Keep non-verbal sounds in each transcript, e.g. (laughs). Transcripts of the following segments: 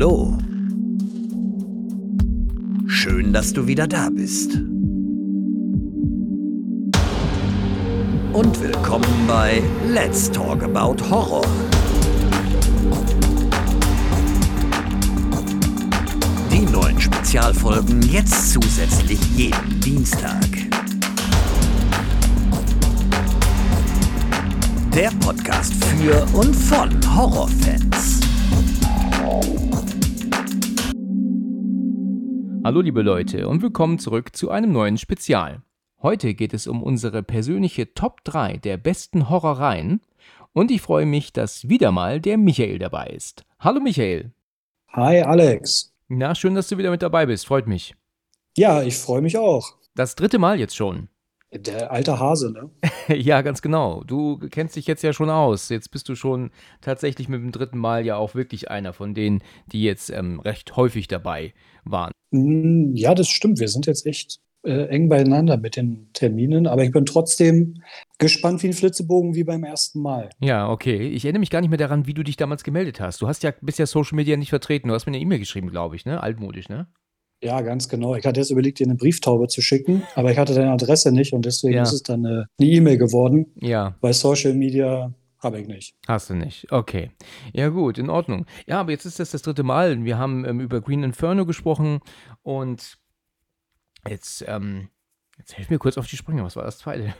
Hallo. Schön, dass du wieder da bist. Und willkommen bei Let's Talk About Horror. Die neuen Spezialfolgen jetzt zusätzlich jeden Dienstag. Der Podcast für und von Horrorfans. Hallo liebe Leute und willkommen zurück zu einem neuen Spezial. Heute geht es um unsere persönliche Top 3 der besten Horroreien und ich freue mich, dass wieder mal der Michael dabei ist. Hallo Michael. Hi Alex. Na, schön, dass du wieder mit dabei bist, freut mich. Ja, ich freue mich auch. Das dritte Mal jetzt schon. Der alte Hase, ne? (laughs) ja, ganz genau. Du kennst dich jetzt ja schon aus. Jetzt bist du schon tatsächlich mit dem dritten Mal ja auch wirklich einer von denen, die jetzt ähm, recht häufig dabei waren. Mm, ja, das stimmt. Wir sind jetzt echt äh, eng beieinander mit den Terminen, aber ich bin trotzdem gespannt wie ein Flitzebogen wie beim ersten Mal. Ja, okay. Ich erinnere mich gar nicht mehr daran, wie du dich damals gemeldet hast. Du hast ja bisher Social Media nicht vertreten. Du hast mir eine E-Mail geschrieben, glaube ich, ne? Altmodisch, ne? Ja, ganz genau. Ich hatte jetzt überlegt, dir eine Brieftaube zu schicken, aber ich hatte deine Adresse nicht und deswegen ja. ist es dann eine E-Mail geworden. Ja. Bei Social Media habe ich nicht. Hast du nicht. Okay. Ja, gut, in Ordnung. Ja, aber jetzt ist das das dritte Mal. Wir haben ähm, über Green Inferno gesprochen und jetzt, ähm, jetzt helf mir kurz auf die Sprünge. Was war das zweite?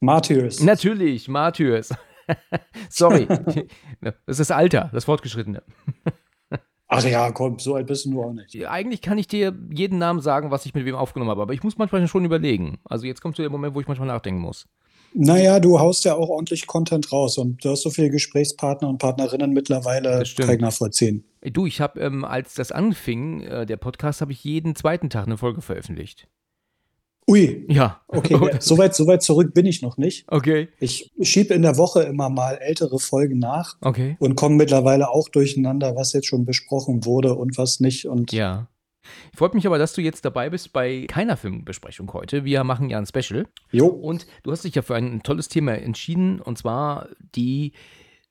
Martyrs. Natürlich, Martyrs. (laughs) Sorry. (laughs) das ist das Alter, das Fortgeschrittene. Ach ja, komm, so alt bist du nur auch nicht. Eigentlich kann ich dir jeden Namen sagen, was ich mit wem aufgenommen habe, aber ich muss manchmal schon überlegen. Also jetzt kommt so der Moment, wo ich manchmal nachdenken muss. Naja, du haust ja auch ordentlich Content raus und du hast so viele Gesprächspartner und Partnerinnen mittlerweile, kann ich nachvollziehen. Du, ich habe, ähm, als das anfing, äh, der Podcast, habe ich jeden zweiten Tag eine Folge veröffentlicht. Ui. Ja. Okay, (laughs) soweit so weit zurück bin ich noch nicht. Okay. Ich schiebe in der Woche immer mal ältere Folgen nach. Okay. Und komme mittlerweile auch durcheinander, was jetzt schon besprochen wurde und was nicht. Und ja. Ich freue mich aber, dass du jetzt dabei bist bei keiner Filmbesprechung heute. Wir machen ja ein Special. Jo. Und du hast dich ja für ein tolles Thema entschieden, und zwar die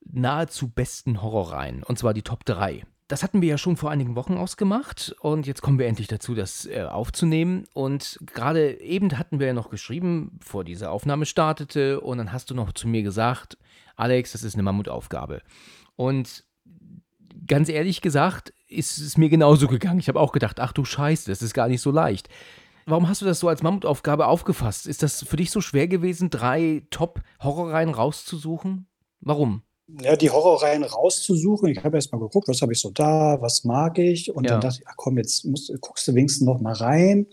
nahezu besten Horrorreihen. Und zwar die Top 3. Das hatten wir ja schon vor einigen Wochen ausgemacht und jetzt kommen wir endlich dazu, das äh, aufzunehmen. Und gerade eben hatten wir ja noch geschrieben, bevor diese Aufnahme startete, und dann hast du noch zu mir gesagt, Alex, das ist eine Mammutaufgabe. Und ganz ehrlich gesagt, ist es mir genauso gegangen. Ich habe auch gedacht, ach du Scheiße, das ist gar nicht so leicht. Warum hast du das so als Mammutaufgabe aufgefasst? Ist das für dich so schwer gewesen, drei Top-Horrorreihen rauszusuchen? Warum? Ja, die Horrorreihen rauszusuchen. Ich habe erst mal geguckt, was habe ich so da, was mag ich. Und ja. dann dachte ich, ach komm, jetzt musst, guckst du wenigstens noch mal rein.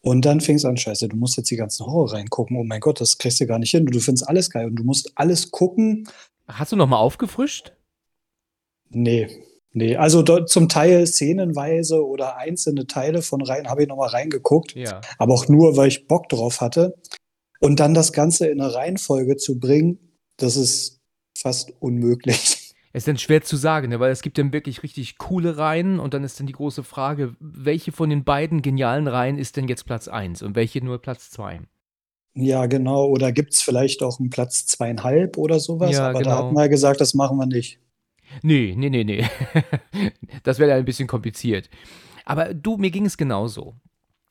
Und dann fing es an, scheiße, du musst jetzt die ganzen Horrorreihen gucken. Oh mein Gott, das kriegst du gar nicht hin. Du findest alles geil und du musst alles gucken. Hast du noch mal aufgefrischt? Nee, nee. Also dort zum Teil szenenweise oder einzelne Teile von Reihen habe ich noch mal reingeguckt. Ja. Aber auch nur, weil ich Bock drauf hatte. Und dann das Ganze in eine Reihenfolge zu bringen, das ist fast unmöglich. Es ist dann schwer zu sagen, ne? weil es gibt dann wirklich richtig coole Reihen und dann ist dann die große Frage, welche von den beiden genialen Reihen ist denn jetzt Platz 1 und welche nur Platz 2? Ja, genau. Oder gibt es vielleicht auch einen Platz zweieinhalb oder sowas? Ja, Aber genau. da hat man ja gesagt, das machen wir nicht. Nee, nee, nee, nee. (laughs) das wäre ja ein bisschen kompliziert. Aber du, mir ging es genauso.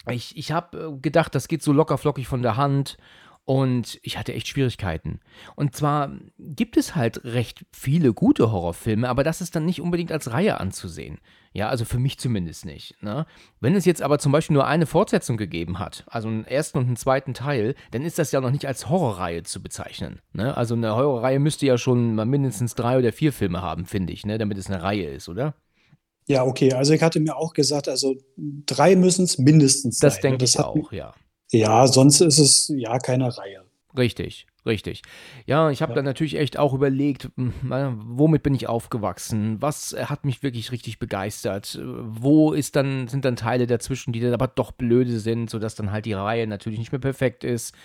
Ich, ich habe gedacht, das geht so locker flockig von der Hand und ich hatte echt Schwierigkeiten. Und zwar gibt es halt recht viele gute Horrorfilme, aber das ist dann nicht unbedingt als Reihe anzusehen. Ja, also für mich zumindest nicht. Ne? Wenn es jetzt aber zum Beispiel nur eine Fortsetzung gegeben hat, also einen ersten und einen zweiten Teil, dann ist das ja noch nicht als Horrorreihe zu bezeichnen. Ne? Also eine Horrorreihe müsste ja schon mal mindestens drei oder vier Filme haben, finde ich, ne? damit es eine Reihe ist, oder? Ja, okay. Also ich hatte mir auch gesagt, also drei müssen es mindestens das sein. Denke das denke ich auch, ja. Ja, sonst ist es ja keine Reihe. Richtig, richtig. Ja, ich habe ja. dann natürlich echt auch überlegt, hm, womit bin ich aufgewachsen? Was hat mich wirklich richtig begeistert? Wo ist dann, sind dann Teile dazwischen, die dann aber doch blöde sind, sodass dann halt die Reihe natürlich nicht mehr perfekt ist?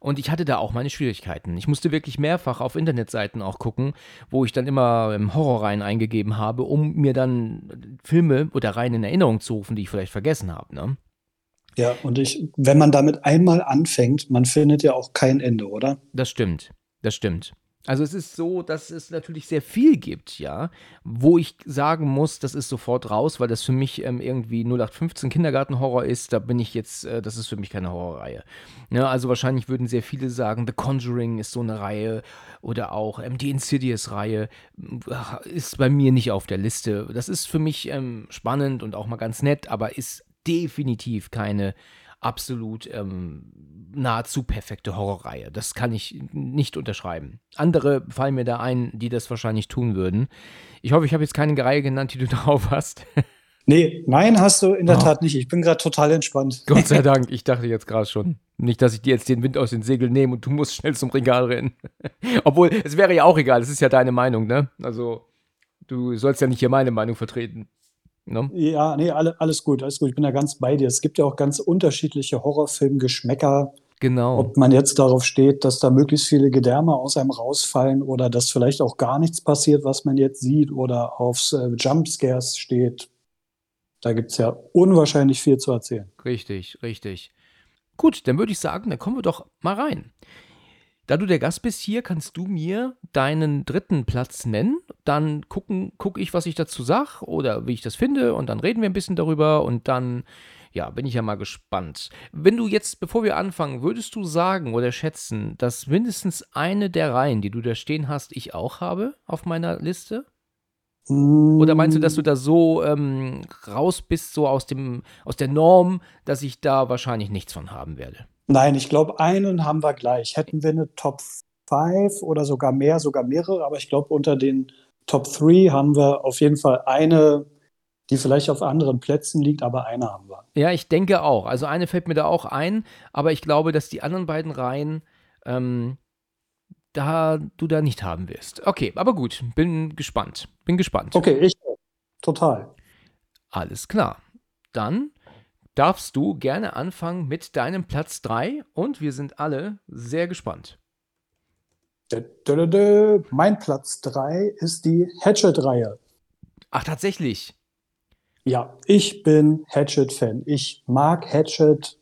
Und ich hatte da auch meine Schwierigkeiten. Ich musste wirklich mehrfach auf Internetseiten auch gucken, wo ich dann immer Horrorreihen eingegeben habe, um mir dann Filme oder Reihen in Erinnerung zu rufen, die ich vielleicht vergessen habe. Ne? Ja, und ich, wenn man damit einmal anfängt, man findet ja auch kein Ende, oder? Das stimmt, das stimmt. Also es ist so, dass es natürlich sehr viel gibt, ja, wo ich sagen muss, das ist sofort raus, weil das für mich ähm, irgendwie 0815 Kindergartenhorror ist. Da bin ich jetzt, äh, das ist für mich keine Horrorreihe. Ja, also wahrscheinlich würden sehr viele sagen, The Conjuring ist so eine Reihe oder auch ähm, die Insidious-Reihe äh, ist bei mir nicht auf der Liste. Das ist für mich ähm, spannend und auch mal ganz nett, aber ist definitiv keine absolut ähm, nahezu perfekte Horrorreihe. Das kann ich nicht unterschreiben. Andere fallen mir da ein, die das wahrscheinlich tun würden. Ich hoffe, ich habe jetzt keine Reihe genannt, die du (laughs) drauf hast. Nee, nein, hast du in der oh. Tat nicht. Ich bin gerade total entspannt. (laughs) Gott sei (laughs) Dank, ich dachte jetzt gerade schon. Nicht, dass ich dir jetzt den Wind aus den Segeln nehme und du musst schnell zum Regal rennen. Obwohl, es wäre ja auch egal, es ist ja deine Meinung, ne? Also, du sollst ja nicht hier meine Meinung vertreten. Ne? Ja, nee, alle, alles gut, alles gut. Ich bin da ganz bei dir. Es gibt ja auch ganz unterschiedliche Horrorfilmgeschmäcker. Genau. Ob man jetzt darauf steht, dass da möglichst viele Gedärme aus einem rausfallen oder dass vielleicht auch gar nichts passiert, was man jetzt sieht, oder aufs äh, Jumpscares steht. Da gibt es ja unwahrscheinlich viel zu erzählen. Richtig, richtig. Gut, dann würde ich sagen, dann kommen wir doch mal rein. Da du der Gast bist hier, kannst du mir deinen dritten Platz nennen. Dann gucken, gucke ich, was ich dazu sage oder wie ich das finde und dann reden wir ein bisschen darüber und dann, ja, bin ich ja mal gespannt. Wenn du jetzt, bevor wir anfangen, würdest du sagen oder schätzen, dass mindestens eine der Reihen, die du da stehen hast, ich auch habe auf meiner Liste? Oder meinst du, dass du da so ähm, raus bist, so aus, dem, aus der Norm, dass ich da wahrscheinlich nichts von haben werde? Nein, ich glaube, einen haben wir gleich. Hätten wir eine Top 5 oder sogar mehr, sogar mehrere, aber ich glaube, unter den Top 3 haben wir auf jeden Fall eine, die vielleicht auf anderen Plätzen liegt, aber eine haben wir. Ja, ich denke auch. Also eine fällt mir da auch ein, aber ich glaube, dass die anderen beiden Reihen ähm, da du da nicht haben wirst. Okay, aber gut, bin gespannt. Bin gespannt. Okay, ich total. Alles klar. Dann darfst du gerne anfangen mit deinem Platz 3 und wir sind alle sehr gespannt. Mein Platz 3 ist die Hatchet-Reihe. Ach, tatsächlich. Ja, ich bin Hatchet-Fan. Ich mag Hatchet.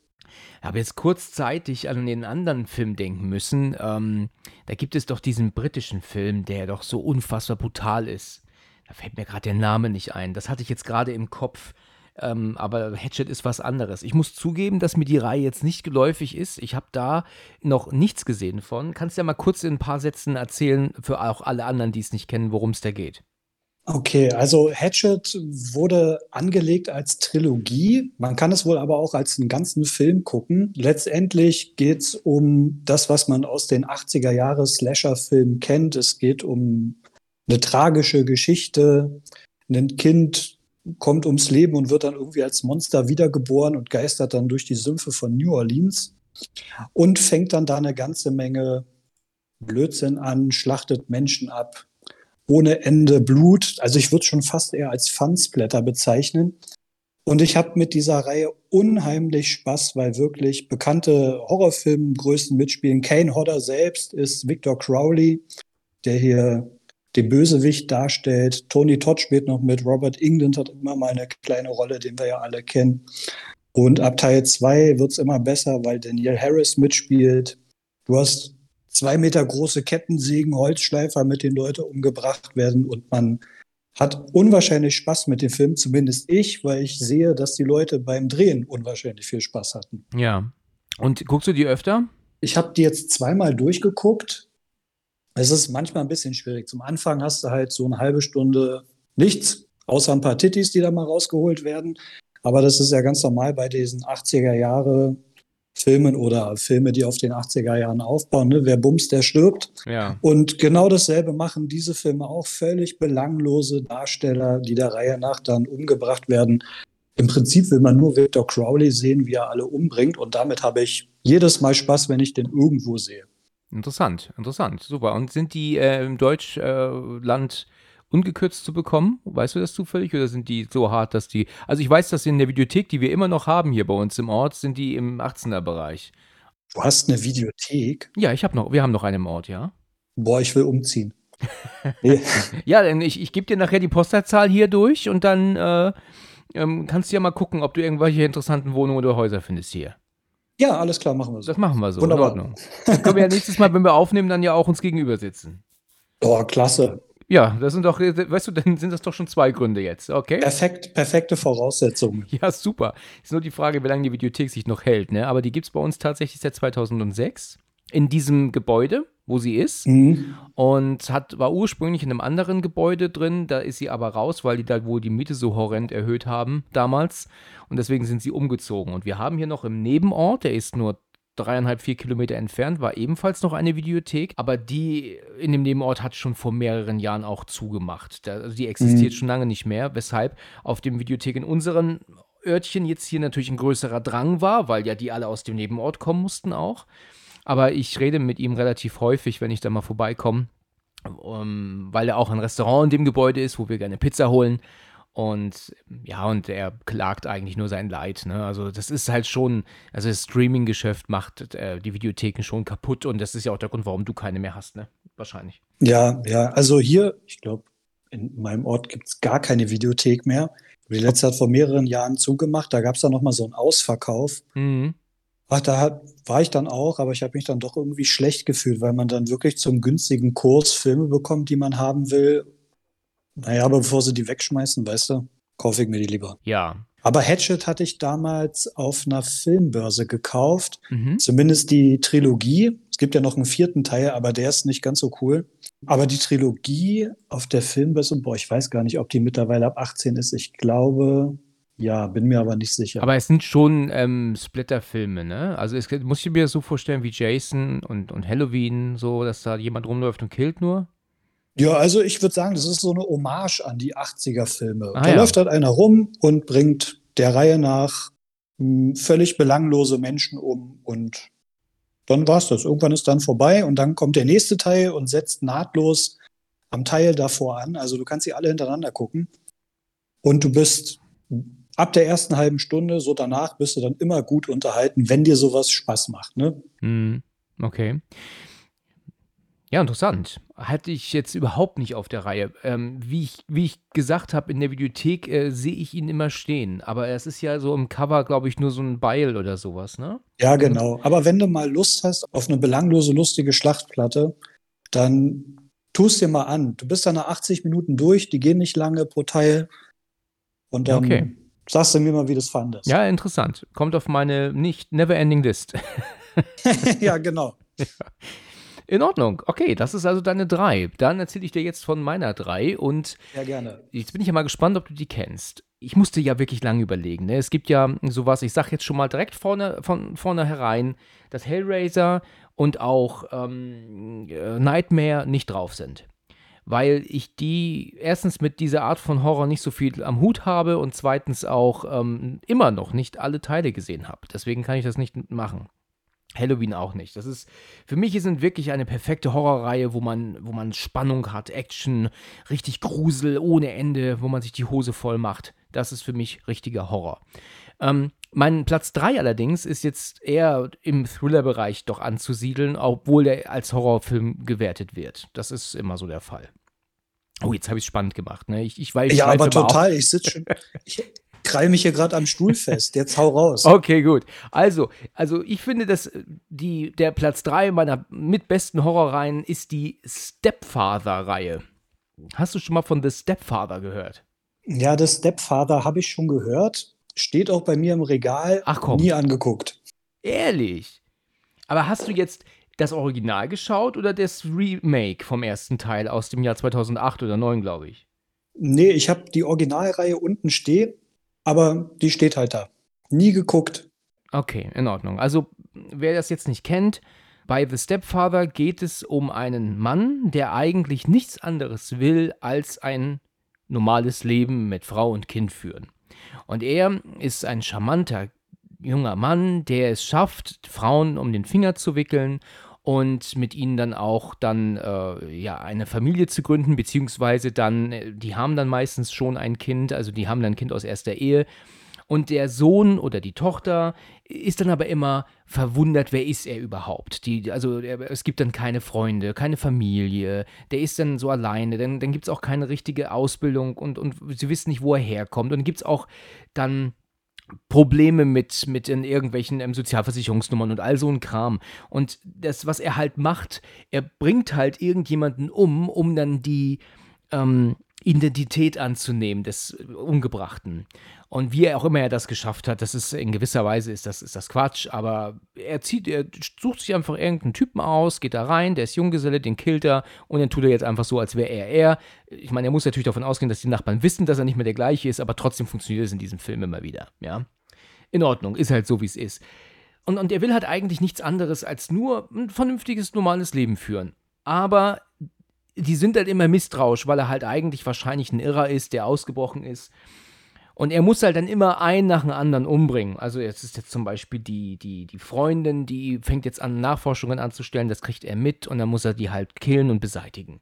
Ich habe jetzt kurzzeitig an den anderen Film denken müssen. Ähm, da gibt es doch diesen britischen Film, der doch so unfassbar brutal ist. Da fällt mir gerade der Name nicht ein. Das hatte ich jetzt gerade im Kopf. Ähm, aber Hatchet ist was anderes. Ich muss zugeben, dass mir die Reihe jetzt nicht geläufig ist. Ich habe da noch nichts gesehen von. Kannst du ja mal kurz in ein paar Sätzen erzählen, für auch alle anderen, die es nicht kennen, worum es da geht? Okay, also Hatchet wurde angelegt als Trilogie. Man kann es wohl aber auch als einen ganzen Film gucken. Letztendlich geht es um das, was man aus den 80er Jahre Slasher-Filmen kennt. Es geht um eine tragische Geschichte. Ein Kind kommt ums Leben und wird dann irgendwie als Monster wiedergeboren und geistert dann durch die Sümpfe von New Orleans und fängt dann da eine ganze Menge Blödsinn an, schlachtet Menschen ab, ohne Ende Blut. Also ich würde schon fast eher als Fansblätter bezeichnen. Und ich habe mit dieser Reihe unheimlich Spaß, weil wirklich bekannte Horrorfilmgrößen mitspielen. Kane Hodder selbst ist Victor Crowley, der hier den Bösewicht darstellt. Tony Todd spielt noch mit. Robert England hat immer mal eine kleine Rolle, den wir ja alle kennen. Und ab Teil 2 wird es immer besser, weil Daniel Harris mitspielt. Du hast zwei Meter große Kettensägen, Holzschleifer, mit denen Leute umgebracht werden. Und man hat unwahrscheinlich Spaß mit dem Film, zumindest ich, weil ich sehe, dass die Leute beim Drehen unwahrscheinlich viel Spaß hatten. Ja. Und guckst du die öfter? Ich habe die jetzt zweimal durchgeguckt. Es ist manchmal ein bisschen schwierig. Zum Anfang hast du halt so eine halbe Stunde nichts, außer ein paar Tittis, die da mal rausgeholt werden. Aber das ist ja ganz normal bei diesen 80er Jahre Filmen oder Filme, die auf den 80er Jahren aufbauen. Ne? Wer bumst, der stirbt. Ja. Und genau dasselbe machen diese Filme auch. Völlig belanglose Darsteller, die der Reihe nach dann umgebracht werden. Im Prinzip will man nur Victor Crowley sehen, wie er alle umbringt. Und damit habe ich jedes Mal Spaß, wenn ich den irgendwo sehe. Interessant, interessant, super. Und sind die äh, im Deutschland äh, ungekürzt zu bekommen? Weißt du das zufällig oder sind die so hart, dass die. Also ich weiß, dass in der Videothek, die wir immer noch haben hier bei uns im Ort, sind die im 18er-Bereich. Du hast eine Videothek? Ja, ich habe noch, wir haben noch eine im Ort, ja. Boah, ich will umziehen. (laughs) ja, denn ich, ich gebe dir nachher die Postleitzahl hier durch und dann äh, ähm, kannst du ja mal gucken, ob du irgendwelche interessanten Wohnungen oder Häuser findest hier. Ja, alles klar, machen wir so. Das machen wir so. Wunderbar. In Ordnung. Dann können wir ja nächstes Mal, wenn wir aufnehmen, dann ja auch uns gegenüber sitzen. Oh, klasse. Ja, das sind doch, weißt du, dann sind das doch schon zwei Gründe jetzt, okay? Perfekt, perfekte Voraussetzungen. (laughs) Ja, super. Ist nur die Frage, wie lange die Videothek sich noch hält, ne? Aber die gibt es bei uns tatsächlich seit 2006 in diesem Gebäude, wo sie ist. Mhm. Und hat, war ursprünglich in einem anderen Gebäude drin. Da ist sie aber raus, weil die da wohl die Miete so horrend erhöht haben damals. Und deswegen sind sie umgezogen. Und wir haben hier noch im Nebenort, der ist nur dreieinhalb, vier Kilometer entfernt, war ebenfalls noch eine Videothek, aber die in dem Nebenort hat schon vor mehreren Jahren auch zugemacht. Da, also die existiert mhm. schon lange nicht mehr, weshalb auf dem Videothek in unseren Örtchen jetzt hier natürlich ein größerer Drang war, weil ja die alle aus dem Nebenort kommen mussten auch. Aber ich rede mit ihm relativ häufig, wenn ich da mal vorbeikomme, um, weil er auch ein Restaurant in dem Gebäude ist, wo wir gerne Pizza holen. Und ja, und er klagt eigentlich nur sein Leid. Ne? Also das ist halt schon, also das Streaming-Geschäft macht äh, die Videotheken schon kaputt und das ist ja auch der Grund, warum du keine mehr hast, ne? Wahrscheinlich. Ja, ja, also hier, ich glaube, in meinem Ort gibt es gar keine Videothek mehr. Die letzte hat vor mehreren Jahren zugemacht, da gab es dann nochmal so einen Ausverkauf. Mhm. Ach, da war ich dann auch, aber ich habe mich dann doch irgendwie schlecht gefühlt, weil man dann wirklich zum günstigen Kurs Filme bekommt, die man haben will. Naja, aber bevor sie die wegschmeißen, weißt du, kaufe ich mir die lieber. Ja. Aber Hatchet hatte ich damals auf einer Filmbörse gekauft. Mhm. Zumindest die Trilogie. Es gibt ja noch einen vierten Teil, aber der ist nicht ganz so cool. Aber die Trilogie auf der Filmbörse, boah, ich weiß gar nicht, ob die mittlerweile ab 18 ist. Ich glaube, ja, bin mir aber nicht sicher. Aber es sind schon ähm, Splitter-Filme, ne? Also es muss ich mir das so vorstellen wie Jason und, und Halloween, so, dass da jemand rumläuft und killt nur? Ja, also ich würde sagen, das ist so eine Hommage an die 80er-Filme. Ah, da ja. läuft halt einer rum und bringt der Reihe nach mh, völlig belanglose Menschen um und dann war's das. Irgendwann ist dann vorbei und dann kommt der nächste Teil und setzt nahtlos am Teil davor an. Also du kannst sie alle hintereinander gucken und du bist ab der ersten halben Stunde, so danach, bist du dann immer gut unterhalten, wenn dir sowas Spaß macht. Ne? Hm, okay. Ja, interessant. Hatte ich jetzt überhaupt nicht auf der Reihe. Ähm, wie, ich, wie ich gesagt habe, in der Videothek äh, sehe ich ihn immer stehen. Aber es ist ja so im Cover, glaube ich, nur so ein Beil oder sowas, ne? Ja, genau. Aber wenn du mal Lust hast auf eine belanglose, lustige Schlachtplatte, dann tust dir mal an. Du bist dann nach 80 Minuten durch, die gehen nicht lange pro Teil. Und dann Okay. Sagst du mir mal, wie du es fandest. Ja, interessant. Kommt auf meine nicht never-ending List. (laughs) ja, genau. In Ordnung. Okay, das ist also deine drei. Dann erzähle ich dir jetzt von meiner drei und Ja, gerne. Jetzt bin ich ja mal gespannt, ob du die kennst. Ich musste ja wirklich lange überlegen. Ne? Es gibt ja sowas, ich sag jetzt schon mal direkt vorne, von vornherein, dass Hellraiser und auch ähm, äh, Nightmare nicht drauf sind. Weil ich die erstens mit dieser Art von Horror nicht so viel am Hut habe und zweitens auch ähm, immer noch nicht alle Teile gesehen habe. Deswegen kann ich das nicht machen. Halloween auch nicht. Das ist, für mich sind wirklich eine perfekte Horrorreihe, wo man, wo man Spannung hat, Action, richtig Grusel ohne Ende, wo man sich die Hose voll macht. Das ist für mich richtiger Horror. Ähm, mein Platz 3 allerdings ist jetzt eher im Thriller-Bereich doch anzusiedeln, obwohl der als Horrorfilm gewertet wird. Das ist immer so der Fall. Oh, jetzt habe ich es spannend gemacht, ne? Ich, ich, weiß, Ja, aber ab. total. Ich sitze schon. Ich krall mich hier gerade am Stuhl fest. Jetzt hau raus. Okay, gut. Also, also ich finde, dass äh, die, der Platz 3 meiner mitbesten Horrorreihen ist die Stepfather-Reihe. Hast du schon mal von The Stepfather gehört? Ja, das Stepfather habe ich schon gehört. Steht auch bei mir im Regal. Ach komm. Nie angeguckt. Ehrlich? Aber hast du jetzt das Original geschaut oder das Remake vom ersten Teil aus dem Jahr 2008 oder 2009, glaube ich? Nee, ich habe die Originalreihe unten stehen, aber die steht halt da. Nie geguckt. Okay, in Ordnung. Also, wer das jetzt nicht kennt, bei The Stepfather geht es um einen Mann, der eigentlich nichts anderes will, als ein normales Leben mit Frau und Kind führen. Und er ist ein charmanter junger Mann, der es schafft, Frauen um den Finger zu wickeln und mit ihnen dann auch dann äh, ja eine Familie zu gründen, beziehungsweise dann, äh, die haben dann meistens schon ein Kind, also die haben dann ein Kind aus erster Ehe. Und der Sohn oder die Tochter ist dann aber immer verwundert, wer ist er überhaupt? Die, also es gibt dann keine Freunde, keine Familie, der ist dann so alleine, dann, dann gibt es auch keine richtige Ausbildung und, und sie wissen nicht, wo er herkommt. Und gibt es auch dann Probleme mit, mit irgendwelchen ähm, Sozialversicherungsnummern und all so ein Kram. Und das, was er halt macht, er bringt halt irgendjemanden um, um dann die ähm, Identität anzunehmen des Umgebrachten. Und wie er auch immer er das geschafft hat, das ist in gewisser Weise ist das, ist das Quatsch, aber er zieht, er sucht sich einfach irgendeinen Typen aus, geht da rein, der ist Junggeselle, den killt er und dann tut er jetzt einfach so, als wäre er er. Ich meine, er muss natürlich davon ausgehen, dass die Nachbarn wissen, dass er nicht mehr der gleiche ist, aber trotzdem funktioniert es in diesem Film immer wieder, ja. In Ordnung, ist halt so, wie es ist. Und, und er will halt eigentlich nichts anderes als nur ein vernünftiges, normales Leben führen. Aber die sind halt immer misstrauisch, weil er halt eigentlich wahrscheinlich ein Irrer ist, der ausgebrochen ist. Und er muss halt dann immer einen nach dem anderen umbringen. Also jetzt ist jetzt zum Beispiel die, die, die Freundin, die fängt jetzt an, Nachforschungen anzustellen, das kriegt er mit und dann muss er die halt killen und beseitigen.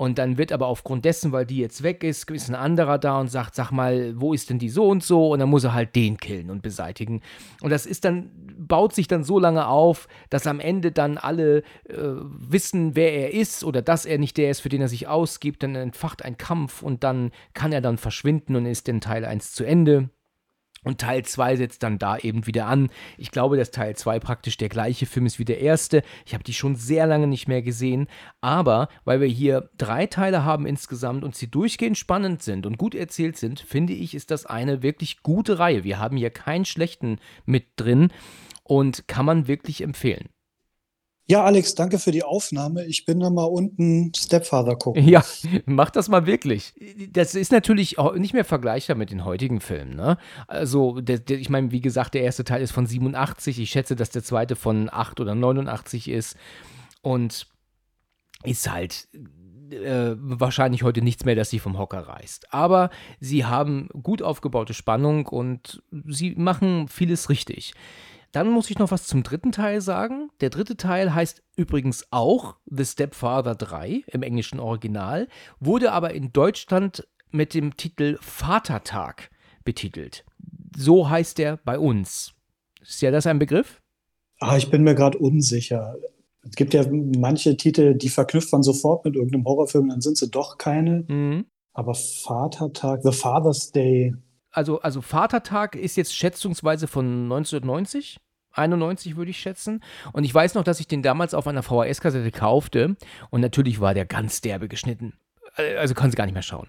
Und dann wird aber aufgrund dessen, weil die jetzt weg ist, ist ein anderer da und sagt, sag mal, wo ist denn die so und so? Und dann muss er halt den killen und beseitigen. Und das ist dann, baut sich dann so lange auf, dass am Ende dann alle äh, wissen, wer er ist oder dass er nicht der ist, für den er sich ausgibt. Dann entfacht ein Kampf und dann kann er dann verschwinden und ist den Teil 1 zu Ende. Und Teil 2 setzt dann da eben wieder an. Ich glaube, dass Teil 2 praktisch der gleiche Film ist wie der erste. Ich habe die schon sehr lange nicht mehr gesehen. Aber weil wir hier drei Teile haben insgesamt und sie durchgehend spannend sind und gut erzählt sind, finde ich, ist das eine wirklich gute Reihe. Wir haben hier keinen schlechten mit drin und kann man wirklich empfehlen. Ja, Alex, danke für die Aufnahme. Ich bin da mal unten Stepfather gucken. Ja, (laughs) mach das mal wirklich. Das ist natürlich nicht mehr vergleichbar mit den heutigen Filmen. Ne? Also, der, der, ich meine, wie gesagt, der erste Teil ist von 87. Ich schätze, dass der zweite von 8 oder 89 ist. Und ist halt äh, wahrscheinlich heute nichts mehr, das sie vom Hocker reißt. Aber sie haben gut aufgebaute Spannung und sie machen vieles richtig. Dann muss ich noch was zum dritten Teil sagen. Der dritte Teil heißt übrigens auch The Stepfather 3 im englischen Original, wurde aber in Deutschland mit dem Titel Vatertag betitelt. So heißt er bei uns. Ist ja das ein Begriff? Ah, ich bin mir gerade unsicher. Es gibt ja manche Titel, die verknüpft man sofort mit irgendeinem Horrorfilm, dann sind sie doch keine. Mhm. Aber Vatertag, The Father's Day, also, also Vatertag ist jetzt schätzungsweise von 1990. 91 würde ich schätzen. Und ich weiß noch, dass ich den damals auf einer VHS-Kassette kaufte. Und natürlich war der ganz derbe geschnitten. Äh, also kann sie gar nicht mehr schauen.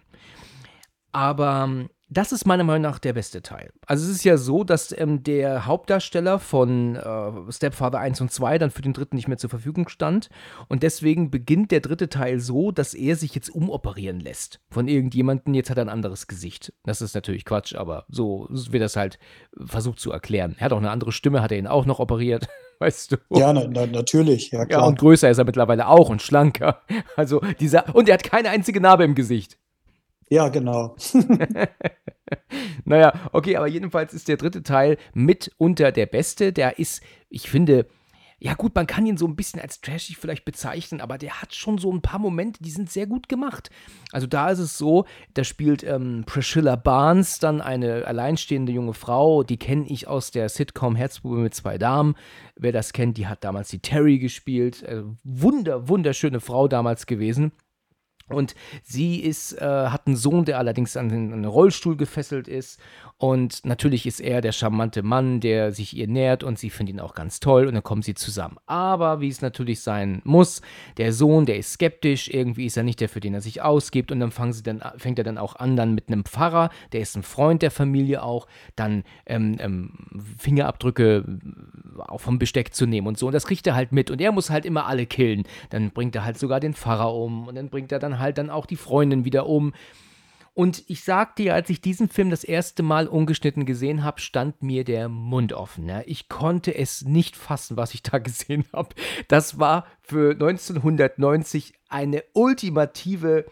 Aber ähm, das ist meiner Meinung nach der beste Teil. Also es ist ja so, dass ähm, der Hauptdarsteller von äh, Stepfather 1 und 2 dann für den dritten nicht mehr zur Verfügung stand. Und deswegen beginnt der dritte Teil so, dass er sich jetzt umoperieren lässt von irgendjemandem. Jetzt hat er ein anderes Gesicht. Das ist natürlich Quatsch, aber so wird das halt versucht zu erklären. Er hat auch eine andere Stimme, hat er ihn auch noch operiert. (laughs) Weißt du? Ja, na, na, natürlich. Ja, klar. ja, und größer ist er mittlerweile auch und schlanker. (laughs) Also dieser. Und er hat keine einzige Narbe im Gesicht. Ja, genau. (laughs) naja, okay, aber jedenfalls ist der dritte Teil mitunter der beste. Der ist, ich finde, ja gut, man kann ihn so ein bisschen als trashig vielleicht bezeichnen, aber der hat schon so ein paar Momente, die sind sehr gut gemacht. Also da ist es so, da spielt ähm, Priscilla Barnes dann eine alleinstehende junge Frau, die kenne ich aus der Sitcom Herzbube mit zwei Damen. Wer das kennt, die hat damals die Terry gespielt. Äh, wunder, wunderschöne Frau damals gewesen. Und sie ist, äh, hat einen Sohn, der allerdings an den, Rollstuhl gefesselt ist. Und natürlich ist er der charmante Mann, der sich ihr nähert und sie findet ihn auch ganz toll und dann kommen sie zusammen. Aber wie es natürlich sein muss, der Sohn, der ist skeptisch, irgendwie ist er nicht der, für den er sich ausgibt und dann, sie dann fängt er dann auch an dann mit einem Pfarrer, der ist ein Freund der Familie auch, dann ähm, ähm, Fingerabdrücke äh, auch vom Besteck zu nehmen und so. Und das kriegt er halt mit und er muss halt immer alle killen. Dann bringt er halt sogar den Pfarrer um und dann bringt er dann halt dann auch die Freundin wieder um. Und ich sag dir, als ich diesen Film das erste Mal ungeschnitten gesehen habe, stand mir der Mund offen. Ja. Ich konnte es nicht fassen, was ich da (laughs) gesehen habe. Das war für 1990 eine ultimative,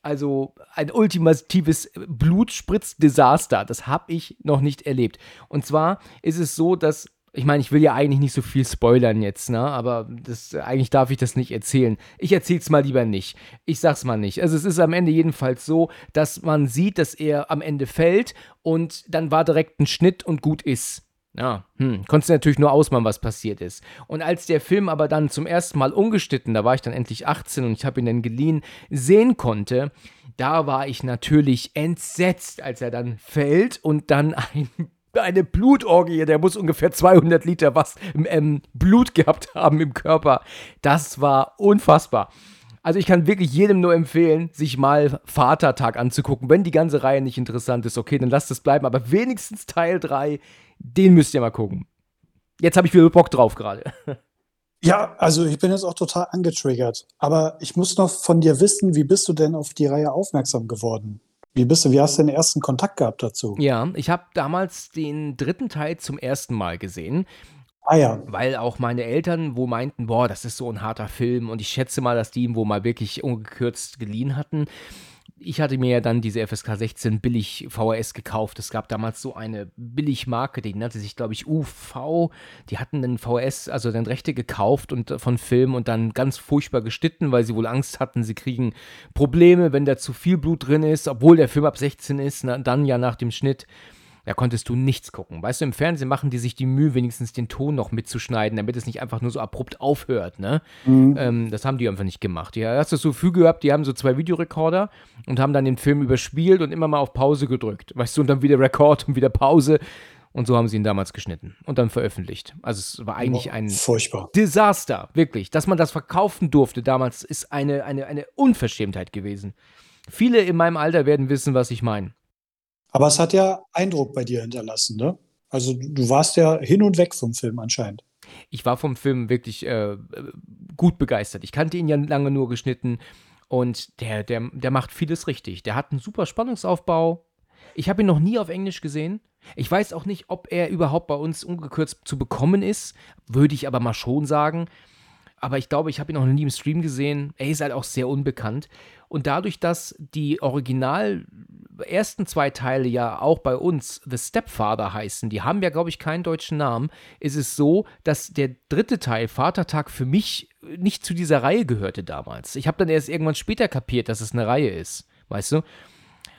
also ein ultimatives Blutspritz-Desaster. Das habe ich noch nicht erlebt. Und zwar ist es so, dass ich meine, ich will ja eigentlich nicht so viel spoilern jetzt, ne? Aber das, eigentlich darf ich das nicht erzählen. Ich erzähl's mal lieber nicht. Ich sag's mal nicht. Also es ist am Ende jedenfalls so, dass man sieht, dass er am Ende fällt und dann war direkt ein Schnitt und gut ist. Ja, hm, konntest du natürlich nur ausmachen, was passiert ist. Und als der Film aber dann zum ersten Mal ungeschnitten, da war ich dann endlich 18 und ich habe ihn dann geliehen, sehen konnte, da war ich natürlich entsetzt, als er dann fällt und dann (laughs) ein eine Blutorgie. Der muss ungefähr 200 Liter was ähm, Blut gehabt haben im Körper. Das war unfassbar. Also ich kann wirklich jedem nur empfehlen, sich mal Vatertag anzugucken. Wenn die ganze Reihe nicht interessant ist, okay, dann lasst es bleiben. Aber wenigstens Teil 3, den müsst ihr mal gucken. Jetzt habe ich wieder Bock drauf gerade. (laughs) Ja, also ich bin jetzt auch total angetriggert. Aber ich muss noch von dir wissen, wie bist du denn auf die Reihe aufmerksam geworden? Wie bist du, wie hast du den ersten Kontakt gehabt dazu? Ja, ich habe damals den dritten Teil zum ersten Mal gesehen. Ah ja. Weil auch meine Eltern wo meinten, boah, das ist so ein harter Film und ich schätze mal, dass die ihn wohl mal wirklich ungekürzt geliehen hatten ich hatte mir ja dann diese FSK 16 billig VHS gekauft. Es gab damals so eine Billigmarke, die nannte sich, glaube ich, UV. Die hatten dann VHS, also dann Rechte gekauft und äh, von Filmen und dann ganz furchtbar gestitten, weil sie wohl Angst hatten, sie kriegen Probleme, wenn da zu viel Blut drin ist, obwohl der Film ab 16 ist, na, dann ja nach dem Schnitt da konntest du nichts gucken. Weißt du, im Fernsehen machen die sich die Mühe, wenigstens den Ton noch mitzuschneiden, damit es nicht einfach nur so abrupt aufhört, ne? Mhm. Ähm, das haben die einfach nicht gemacht. Ja, hast du so Gefühl gehabt, die haben so zwei Videorekorder und haben dann den Film überspielt und immer mal auf Pause gedrückt. Weißt du, und dann wieder Rekord und wieder Pause. Und so haben sie ihn damals geschnitten und dann veröffentlicht. Also es war eigentlich ein Furchtbar. Desaster, wirklich. Dass man das verkaufen durfte damals, ist eine, eine, eine Unverschämtheit gewesen. Viele in meinem Alter werden wissen, was ich meine. Aber es hat ja Eindruck bei dir hinterlassen, ne? Also du warst ja hin und weg vom Film anscheinend. Ich war vom Film wirklich äh, gut begeistert. Ich kannte ihn ja lange nur geschnitten und der, der, der macht vieles richtig. Der hat einen super Spannungsaufbau. Ich habe ihn noch nie auf Englisch gesehen. Ich weiß auch nicht, ob er überhaupt bei uns ungekürzt zu bekommen ist. Würde ich aber mal schon sagen aber ich glaube, ich habe ihn noch nie im Stream gesehen. Er ist halt auch sehr unbekannt. Und dadurch, dass die original ersten zwei Teile ja auch bei uns The Stepfather heißen, die haben ja, glaube ich, keinen deutschen Namen, ist es so, dass der dritte Teil, Vatertag, für mich nicht zu dieser Reihe gehörte damals. Ich habe dann erst irgendwann später kapiert, dass es eine Reihe ist, weißt du?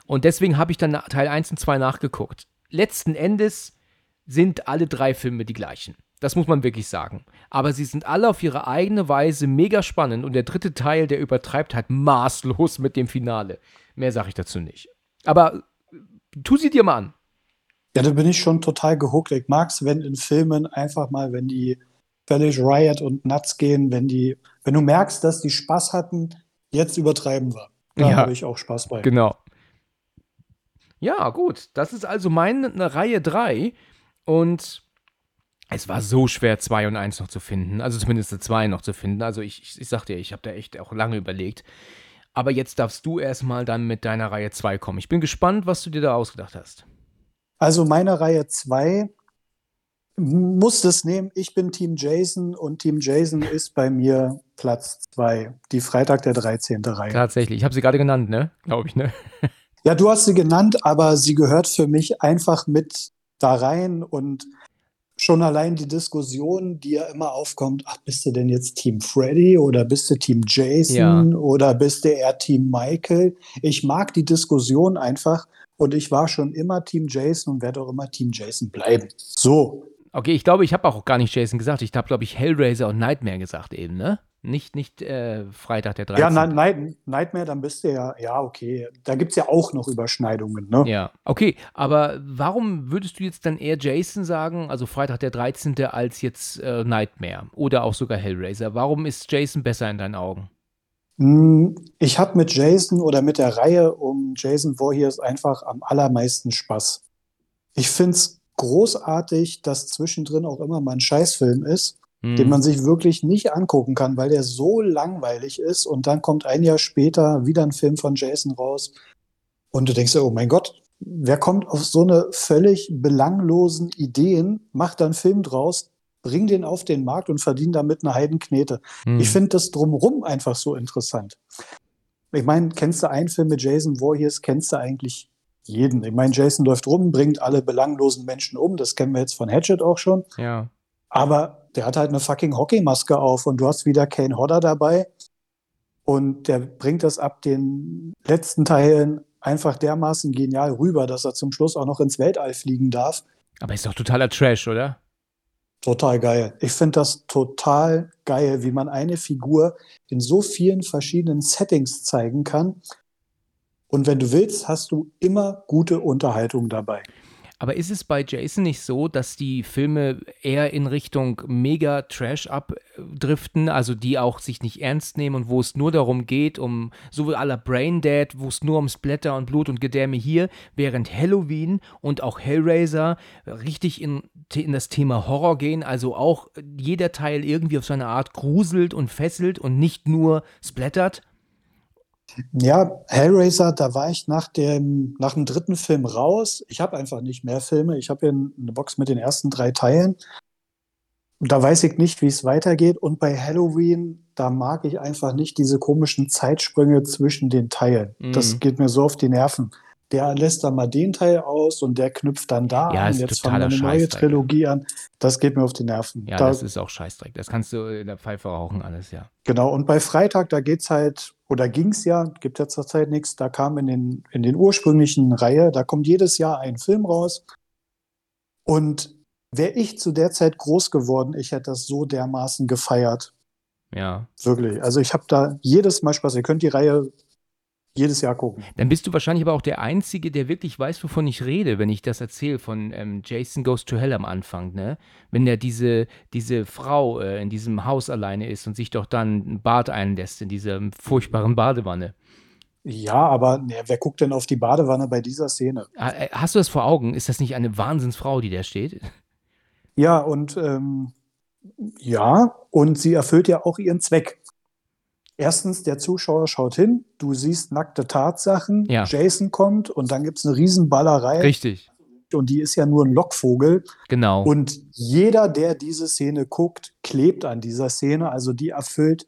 Und deswegen habe ich dann Teil 1 und 2 nachgeguckt. Letzten Endes sind alle drei Filme die gleichen. Das muss man wirklich sagen. Aber sie sind alle auf ihre eigene Weise mega spannend und der dritte Teil, der übertreibt halt maßlos mit dem Finale. Mehr sage ich dazu nicht. Aber tu sie dir mal an. Ja, da bin ich schon total gehuckt. Ich mag es, wenn in Filmen einfach mal, wenn die völlig Riot und Nuts gehen, wenn die, wenn du merkst, dass die Spaß hatten, jetzt übertreiben wir. Da ja, habe ich auch Spaß bei. Genau. Ja, gut. Das ist also meine Reihe 3. Und es war so schwer, 2 und 1 noch zu finden. Also zumindest 2 noch zu finden. Also ich, ich, ich sag dir, ich habe da echt auch lange überlegt. Aber jetzt darfst du erstmal dann mit deiner Reihe 2 kommen. Ich bin gespannt, was du dir da ausgedacht hast. Also meine Reihe 2 muss das nehmen. Ich bin Team Jason und Team Jason ist bei mir Platz 2. Die Freitag der 13. Reihe. Tatsächlich. Ich habe sie gerade genannt, ne? Glaube ich, ne? ja, du hast sie genannt, aber sie gehört für mich einfach mit da rein und schon allein die Diskussion, die ja immer aufkommt, ach, bist du denn jetzt Team Freddy oder bist du Team Jason ja. oder bist du eher Team Michael? Ich mag die Diskussion einfach und ich war schon immer Team Jason und werde auch immer Team Jason bleiben. So. Okay, ich glaube, ich habe auch gar nicht Jason gesagt. Ich habe, glaube ich, Hellraiser und Nightmare gesagt eben, ne? Nicht, nicht äh, Freitag der 13. Ja, Night, Nightmare, dann bist du ja, ja, okay. Da gibt es ja auch noch Überschneidungen, ne? Ja, okay. Aber warum würdest du jetzt dann eher Jason sagen, also Freitag der 13., als jetzt äh, Nightmare oder auch sogar Hellraiser? Warum ist Jason besser in deinen Augen? Hm, ich habe mit Jason oder mit der Reihe um Jason Voorhees einfach am allermeisten Spaß. Ich finde es großartig, dass zwischendrin auch immer mal ein Scheißfilm ist mhm. den man sich wirklich nicht angucken kann, weil der so langweilig ist. Und dann kommt ein Jahr später wieder ein Film von Jason raus. Und du denkst oh mein Gott, wer kommt auf so eine völlig belanglosen Ideen, macht dann einen Film draus, bringt den auf den Markt und verdient damit eine Heidenknete. Mhm. Ich finde das drumherum einfach so interessant. Ich meine, kennst du einen Film mit Jason Voorhees, kennst du eigentlich jeden. Ich meine, Jason läuft rum, bringt alle belanglosen Menschen um. Das kennen wir jetzt von Hatchet auch schon. Ja. Aber der hat halt eine fucking Hockeymaske auf und du hast wieder Kane Hodder dabei. Und der bringt das ab den letzten Teilen einfach dermaßen genial rüber, dass er zum Schluss auch noch ins Weltall fliegen darf. Aber ist doch totaler Trash, oder? Total geil. Ich finde das total geil, wie man eine Figur in so vielen verschiedenen Settings zeigen kann. Und wenn du willst, hast du immer gute Unterhaltung dabei. Aber ist es bei Jason nicht so, dass die Filme eher in Richtung mega Trash abdriften, also die auch sich nicht ernst nehmen und wo es nur darum geht, um so wie aller Brain Dead, wo es nur um Splatter und Blut und Gedärme hier, während Halloween und auch Hellraiser richtig in, in das Thema Horror gehen, also auch jeder Teil irgendwie auf seine Art gruselt und fesselt und nicht nur splattert? Ja, Hellraiser, da war ich nach dem, nach dem dritten Film raus. Ich habe einfach nicht mehr Filme. Ich habe hier eine Box mit den ersten drei Teilen. Da weiß ich nicht, wie es weitergeht. Und bei Halloween, da mag ich einfach nicht diese komischen Zeitsprünge zwischen den Teilen. Mm. Das geht mir so auf die Nerven. Der lässt dann mal den Teil aus und der knüpft dann da ja, an. Jetzt fangen wir eine neue Trilogie an. Das geht mir auf die Nerven. Ja, da, das ist auch Scheißdreck. Das kannst du in der Pfeife rauchen, alles, ja. Genau. Und bei Freitag, da geht es halt oder ging es ja, gibt ja zurzeit nichts, da kam in den, in den ursprünglichen Reihe, da kommt jedes Jahr ein Film raus. Und wäre ich zu der Zeit groß geworden, ich hätte das so dermaßen gefeiert. Ja. Wirklich. Also ich habe da jedes Mal Spaß. Ihr könnt die Reihe jedes Jahr gucken. Dann bist du wahrscheinlich aber auch der Einzige, der wirklich weiß, wovon ich rede, wenn ich das erzähle von ähm, Jason Goes to Hell am Anfang, ne? Wenn der diese, diese Frau äh, in diesem Haus alleine ist und sich doch dann ein Bad einlässt in dieser furchtbaren Badewanne. Ja, aber ne, wer guckt denn auf die Badewanne bei dieser Szene? Ah, äh, hast du das vor Augen? Ist das nicht eine Wahnsinnsfrau, die da steht? Ja, und ähm, ja, und sie erfüllt ja auch ihren Zweck. Erstens, der Zuschauer schaut hin, du siehst nackte Tatsachen, ja. Jason kommt und dann gibt es eine Riesenballerei. Richtig. Und die ist ja nur ein Lockvogel. Genau. Und jeder, der diese Szene guckt, klebt an dieser Szene. Also die erfüllt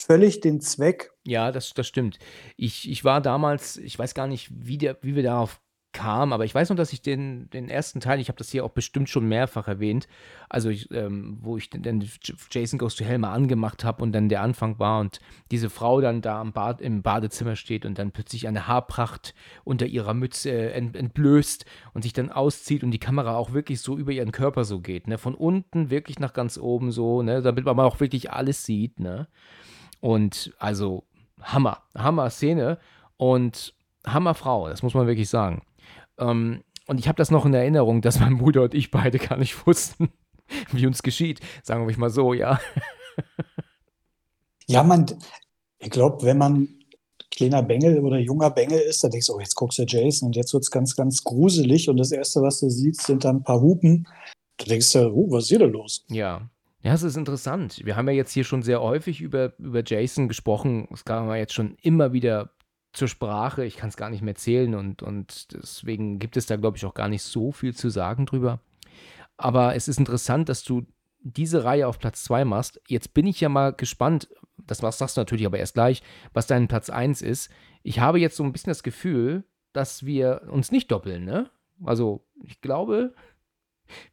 völlig den Zweck. Ja, das, das stimmt. Ich, ich war damals, ich weiß gar nicht, wie, der, wie wir darauf kam, aber ich weiß noch, dass ich den, den ersten Teil, ich habe das hier auch bestimmt schon mehrfach erwähnt, also ich, ähm, wo ich den, Jason Goes to Hell mal angemacht habe und dann der Anfang war und diese Frau dann da im, Bad, im Badezimmer steht und dann plötzlich eine Haarpracht unter ihrer Mütze äh, ent, entblößt und sich dann auszieht und die Kamera auch wirklich so über ihren Körper so geht, ne, von unten wirklich nach ganz oben so, ne, damit man auch wirklich alles sieht, ne, und also Hammer, Hammer Szene und Hammerfrau, das muss man wirklich sagen. Ähm, und ich habe das noch in Erinnerung, dass mein Bruder und ich beide gar nicht wussten, (laughs) wie uns geschieht. Sagen wir mal so, ja. (laughs) Ja, man, ich glaube, wenn man kleiner Bengel oder junger Bengel ist, dann denkst du, oh, jetzt guckst du Jason und jetzt wird es ganz, ganz gruselig und das Erste, was du siehst, sind dann ein paar Hupen. Du denkst ja, oh, was ist hier denn los? Ja. Ja, es ist interessant. Wir haben ja jetzt hier schon sehr häufig über, über Jason gesprochen. Es kam ja jetzt schon immer wieder zur Sprache. Ich kann es gar nicht mehr zählen und, und deswegen gibt es da, glaube ich, auch gar nicht so viel zu sagen drüber. Aber es ist interessant, dass du diese Reihe auf Platz 2 machst. Jetzt bin ich ja mal gespannt, das sagst du natürlich aber erst gleich, was dein Platz 1 ist. Ich habe jetzt so ein bisschen das Gefühl, dass wir uns nicht doppeln, ne? Also, ich glaube,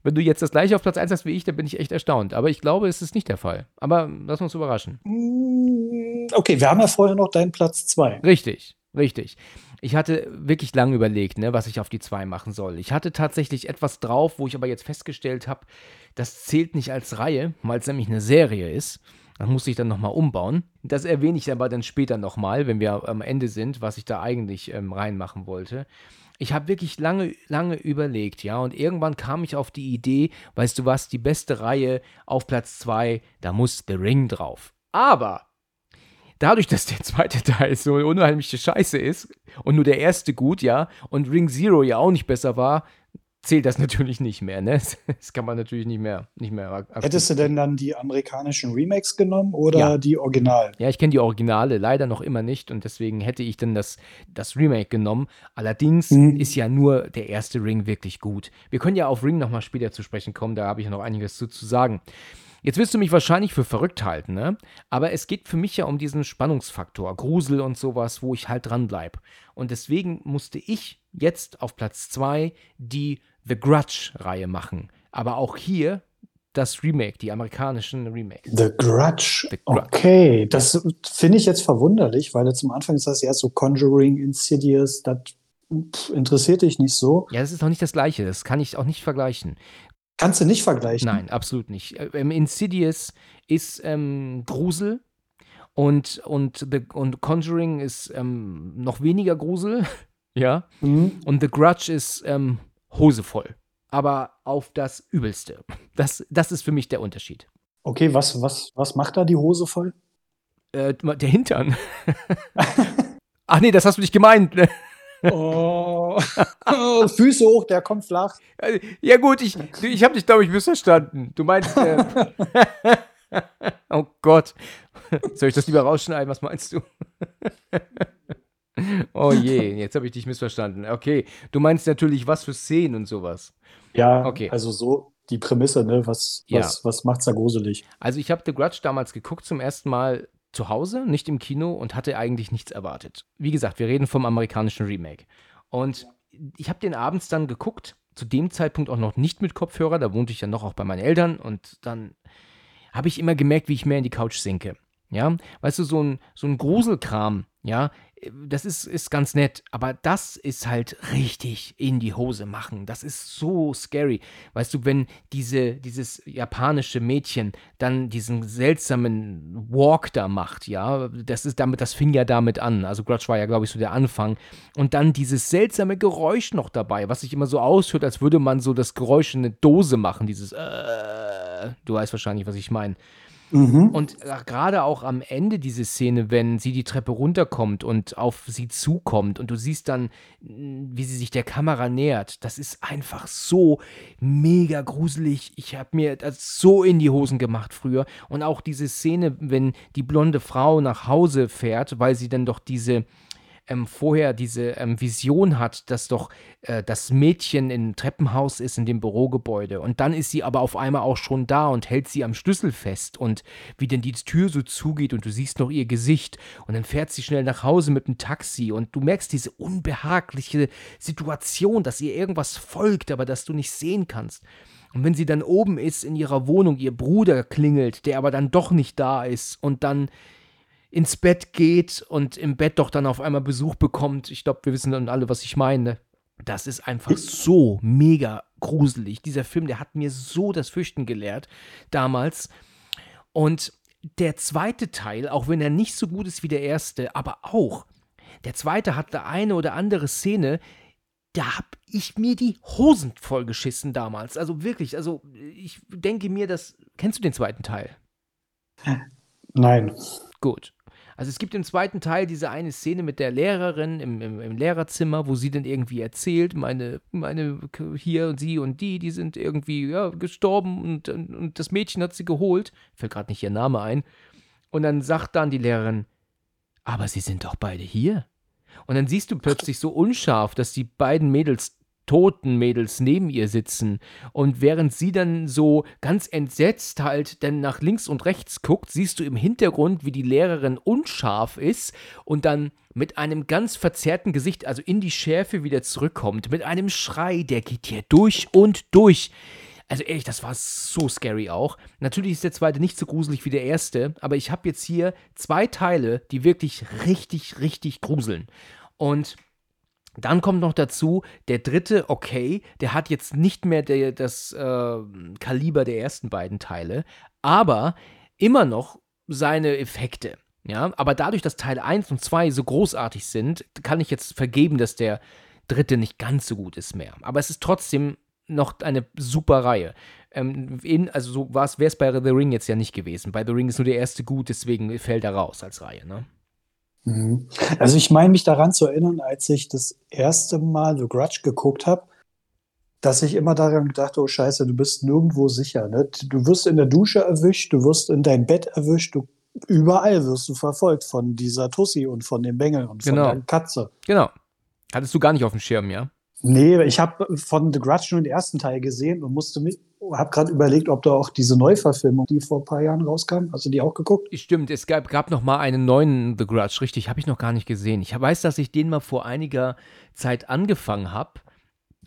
wenn du jetzt das gleiche auf Platz 1 hast wie ich, dann bin ich echt erstaunt. Aber ich glaube, es ist nicht der Fall. Aber lass uns überraschen. Mm, okay, wir haben ja vorher noch deinen Platz 2. Richtig, richtig. Ich hatte wirklich lange überlegt, ne, was ich auf die 2 machen soll. Ich hatte tatsächlich etwas drauf, wo ich aber jetzt festgestellt habe, das zählt nicht als Reihe, weil es nämlich eine Serie ist. Das musste ich dann nochmal umbauen. Das erwähne ich aber dann später nochmal, wenn wir am Ende sind, was ich da eigentlich ähm, reinmachen wollte ich habe wirklich lange, lange überlegt, ja, und irgendwann kam ich auf die Idee, weißt du was, die beste Reihe auf Platz 2, da muss The Ring drauf. Aber dadurch, (laughs) dass der zweite Teil so unheimliche Scheiße ist und nur der erste gut, ja, und Ring Zero ja auch nicht besser war, zählt das (laughs) natürlich nicht mehr, ne? Das kann man natürlich nicht mehr, nicht mehr Hättest du denn dann die amerikanischen Remakes genommen oder ja. die Originalen? Ja, ich kenne die Originale leider noch immer nicht und deswegen hätte ich dann das, das Remake genommen. Allerdings mhm. ist ja nur der erste Ring wirklich gut. Wir können ja auf Ring nochmal später zu sprechen kommen, da habe ich noch einiges zu, zu sagen. Jetzt wirst du mich wahrscheinlich für verrückt halten, ne? Aber es geht für mich ja um diesen Spannungsfaktor, Grusel und sowas, wo ich halt dranbleibe. Und deswegen musste ich jetzt auf Platz 2 die The Grudge-Reihe machen. Aber auch hier das Remake, die amerikanischen Remakes. The Grudge. The Grudge. Okay, das finde ich jetzt verwunderlich, weil zum Anfang ist das ja so Conjuring, Insidious, das interessiert dich nicht so. Ja, das ist noch nicht das Gleiche, das kann ich auch nicht vergleichen. Kannst du nicht vergleichen? Nein, absolut nicht. Ähm, Insidious ist ähm, Grusel und, und, The, und Conjuring ist ähm, noch weniger Grusel, (laughs) ja. Mhm. Und The Grudge ist ähm, Hose voll. Aber auf das Übelste. Das, das ist für mich der Unterschied. Okay, was, was, was macht da die Hose voll? Äh, der Hintern. Ach (laughs) nee, das hast du nicht gemeint. Oh. (laughs) oh. Füße hoch, der kommt flach. Ja gut, ich, ich habe dich, glaube ich, missverstanden. Du meinst... Äh, (laughs) oh Gott. Soll ich das lieber rausschneiden? Was meinst du? (laughs) oh je, jetzt habe ich dich missverstanden. Okay, du meinst natürlich was für Szenen und sowas. Ja, okay. also so die Prämisse, ne? Was, Ja. was, was macht's da gruselig? Also ich habe The Grudge damals geguckt zum ersten Mal zu Hause, nicht im Kino und hatte eigentlich nichts erwartet. Wie gesagt, wir reden vom amerikanischen Remake. Und ich habe den abends dann geguckt, zu dem Zeitpunkt auch noch nicht mit Kopfhörer, da wohnte ich ja noch auch bei meinen Eltern und dann habe ich immer gemerkt, wie ich mehr in die Couch sinke. Ja, weißt du, so ein, so ein Gruselkram, ja, das ist, ist ganz nett, aber das ist halt richtig in die Hose machen. Das ist so scary. Weißt du, wenn diese, dieses japanische Mädchen dann diesen seltsamen Walk da macht, ja, das ist damit, das fing ja damit an. Also Grudge war ja, glaube ich, so der Anfang. Und dann dieses seltsame Geräusch noch dabei, was sich immer so aushört, als würde man so das Geräusch in eine Dose machen, dieses äh, du weißt wahrscheinlich, was ich meine. Mhm. Und äh, gerade auch am Ende diese Szene, wenn sie die Treppe runterkommt und auf sie zukommt und du siehst dann, mh, wie sie sich der Kamera nähert, das ist einfach so mega gruselig. Ich habe mir das so in die Hosen gemacht früher. Und auch diese Szene, wenn die blonde Frau nach Hause fährt, weil sie dann doch diese ähm, vorher diese ähm, Vision hat, dass doch äh, das Mädchen im Treppenhaus ist in dem Bürogebäude. Und dann ist sie aber auf einmal auch schon da und hält sie am Schlüssel fest. Und wie denn die Tür so zugeht und du siehst noch ihr Gesicht. Und dann fährt sie schnell nach Hause mit dem Taxi. Und du merkst diese unbehagliche Situation, dass ihr irgendwas folgt, aber dass du nicht sehen kannst. Und wenn sie dann oben ist in ihrer Wohnung, ihr Bruder klingelt, der aber dann doch nicht da ist und dann ins Bett geht und im Bett doch dann auf einmal Besuch bekommt. Ich glaube, wir wissen dann alle, was ich meine. Das ist einfach so mega gruselig. Dieser Film, der hat mir so das Fürchten gelehrt damals. Und der zweite Teil, auch wenn er nicht so gut ist wie der erste, aber auch, der zweite hat da eine oder andere Szene, da hab ich mir die Hosen vollgeschissen damals. Also wirklich, also ich denke mir, dass. Kennst du den zweiten Teil? Nein. Gut. Also es gibt im zweiten Teil diese eine Szene mit der Lehrerin im, im, im Lehrerzimmer, wo sie dann irgendwie erzählt, meine, meine hier und sie und die, die sind irgendwie ja, gestorben und, und, und das Mädchen hat sie geholt. Fällt gerade nicht ihr Name ein. Und dann sagt dann die Lehrerin, aber sie sind doch beide hier. Und dann siehst du plötzlich so unscharf, dass die beiden Mädels toten Mädels neben ihr sitzen. Und während sie dann so ganz entsetzt halt dann nach links und rechts guckt, siehst du im Hintergrund, wie die Lehrerin unscharf ist und dann mit einem ganz verzerrten Gesicht, also in die Schärfe wieder zurückkommt, mit einem Schrei, der geht hier durch und durch. Also ehrlich, das war so scary auch. Natürlich ist der zweite nicht so gruselig wie der erste, aber ich habe jetzt hier zwei Teile, die wirklich richtig, richtig gruseln. Und dann kommt noch dazu, der dritte, okay, der hat jetzt nicht mehr der, das äh, Kaliber der ersten beiden Teile, aber immer noch seine Effekte. Ja, aber dadurch, dass Teil 1 und 2 so großartig sind, kann ich jetzt vergeben, dass der dritte nicht ganz so gut ist mehr. Aber es ist trotzdem noch eine super Reihe. Ähm, in, also so wäre es bei The Ring jetzt ja nicht gewesen. Bei The Ring ist nur der erste gut, deswegen fällt er raus als Reihe. Ne? Mhm. Also ich meine mich daran zu erinnern, als ich das erste Mal The Grudge geguckt habe, dass ich immer daran gedacht, oh Scheiße, du bist nirgendwo sicher. Ne? Du wirst in der Dusche erwischt, du wirst in dein Bett erwischt, du, überall wirst du verfolgt von dieser Tussi und von dem Bengel und Genau. von der Katze. Genau. Hattest du gar nicht auf dem Schirm, ja? Nee, ich habe von The Grudge nur den ersten Teil gesehen und musste mich, habe gerade überlegt, ob da auch diese Neuverfilmung, die vor ein paar Jahren rauskam, hast du die auch geguckt? Stimmt, es gab, gab noch mal einen neuen The Grudge, richtig, habe ich noch gar nicht gesehen. Ich weiß, dass ich den mal vor einiger Zeit angefangen habe.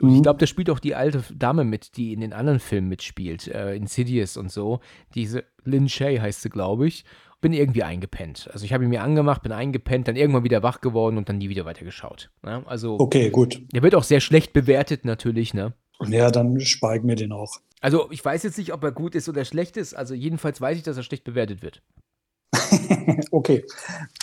Und Ich Mhm. glaube, da spielt auch die alte Dame mit, die in den anderen Filmen mitspielt, äh, Insidious und so. Diese Lynn Shay heißt sie, glaube ich. Bin irgendwie eingepennt. Also ich habe ihn mir angemacht, bin eingepennt, dann irgendwann wieder wach geworden und dann nie wieder weitergeschaut. Ne? Also Okay, gut. der wird auch sehr schlecht bewertet natürlich, ne? Ja, dann ich mir den auch. Also ich weiß jetzt nicht, ob er gut ist oder schlecht ist. Also jedenfalls weiß ich, dass er schlecht bewertet wird. (laughs) okay.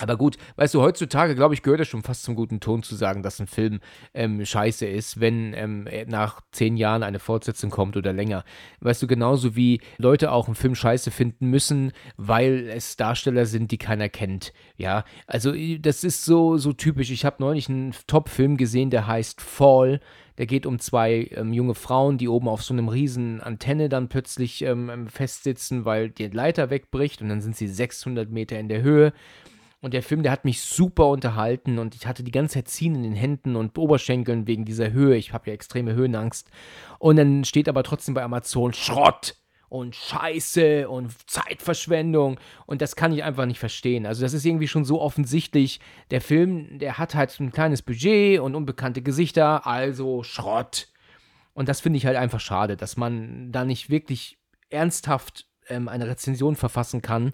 Aber gut, weißt du, heutzutage, glaube ich, gehört es schon fast zum guten Ton zu sagen, dass ein Film ähm, scheiße ist, wenn ähm, nach zehn Jahren eine Fortsetzung kommt oder länger. Weißt du, genauso wie Leute auch einen Film scheiße finden müssen, weil es Darsteller sind, die keiner kennt. Ja, also das ist so, so typisch. Ich habe neulich einen Top-Film gesehen, der heißt Fall. Der geht um zwei ähm, junge Frauen, die oben auf so einem riesen Antenne dann plötzlich ähm, festsitzen, weil die Leiter wegbricht und dann sind sie 600 Meter in der Höhe. Und der Film, der hat mich super unterhalten und ich hatte die ganze Zeit Ziehen in den Händen und Oberschenkeln wegen dieser Höhe. Ich habe ja extreme Höhenangst. Und dann steht aber trotzdem bei Amazon Schrott und Scheiße und Zeitverschwendung und das kann ich einfach nicht verstehen. Also das ist irgendwie schon so offensichtlich. Der Film, der hat halt ein kleines Budget und unbekannte Gesichter, also Schrott. Und das finde ich halt einfach schade, dass man da nicht wirklich ernsthaft ähm, eine Rezension verfassen kann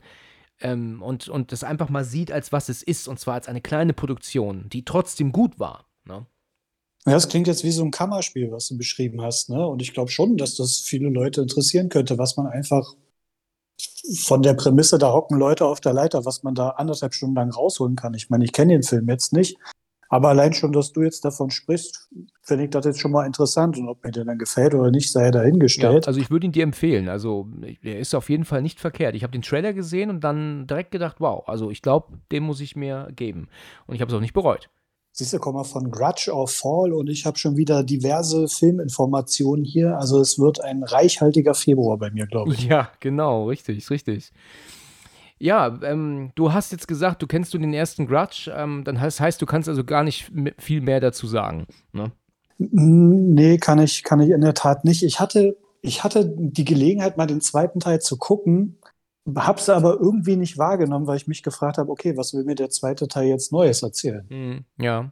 ähm, und, und das einfach mal sieht, als was es ist, und zwar als eine kleine Produktion, die trotzdem gut war. Ne? Ja, das klingt jetzt wie so ein Kammerspiel, was du beschrieben hast. Ne? Und ich glaube schon, dass das viele Leute interessieren könnte, was man einfach von der Prämisse, da hocken Leute auf der Leiter, was man da anderthalb Stunden lang rausholen kann. Ich meine, ich kenne den Film jetzt nicht, aber allein schon, dass du jetzt davon sprichst, finde ich das jetzt schon mal interessant. Und ob mir der dann gefällt oder nicht, sei dahingestellt. Ja, also ich würde ihn dir empfehlen. Also er ist auf jeden Fall nicht verkehrt. Ich habe den Trailer gesehen und dann direkt gedacht, wow, also ich glaube, den muss ich mir geben. Und ich habe es auch nicht bereut. Siehst du, komm mal von Grudge auf Fall und ich habe schon wieder diverse Filminformationen hier. Also es wird ein reichhaltiger Februar bei mir, glaube ich. Ja, genau, richtig, richtig. Ja, ähm, du hast jetzt gesagt, du kennst du den ersten Grudge, ähm, dann heißt, heißt, du kannst also gar nicht viel mehr dazu sagen. Ne? Nee, kann ich, kann ich in der Tat nicht. Ich hatte, ich hatte die Gelegenheit, mal den zweiten Teil zu gucken Hab's aber irgendwie nicht wahrgenommen, weil ich mich gefragt habe, okay, was will mir der zweite Teil jetzt Neues erzählen? Mhm, ja.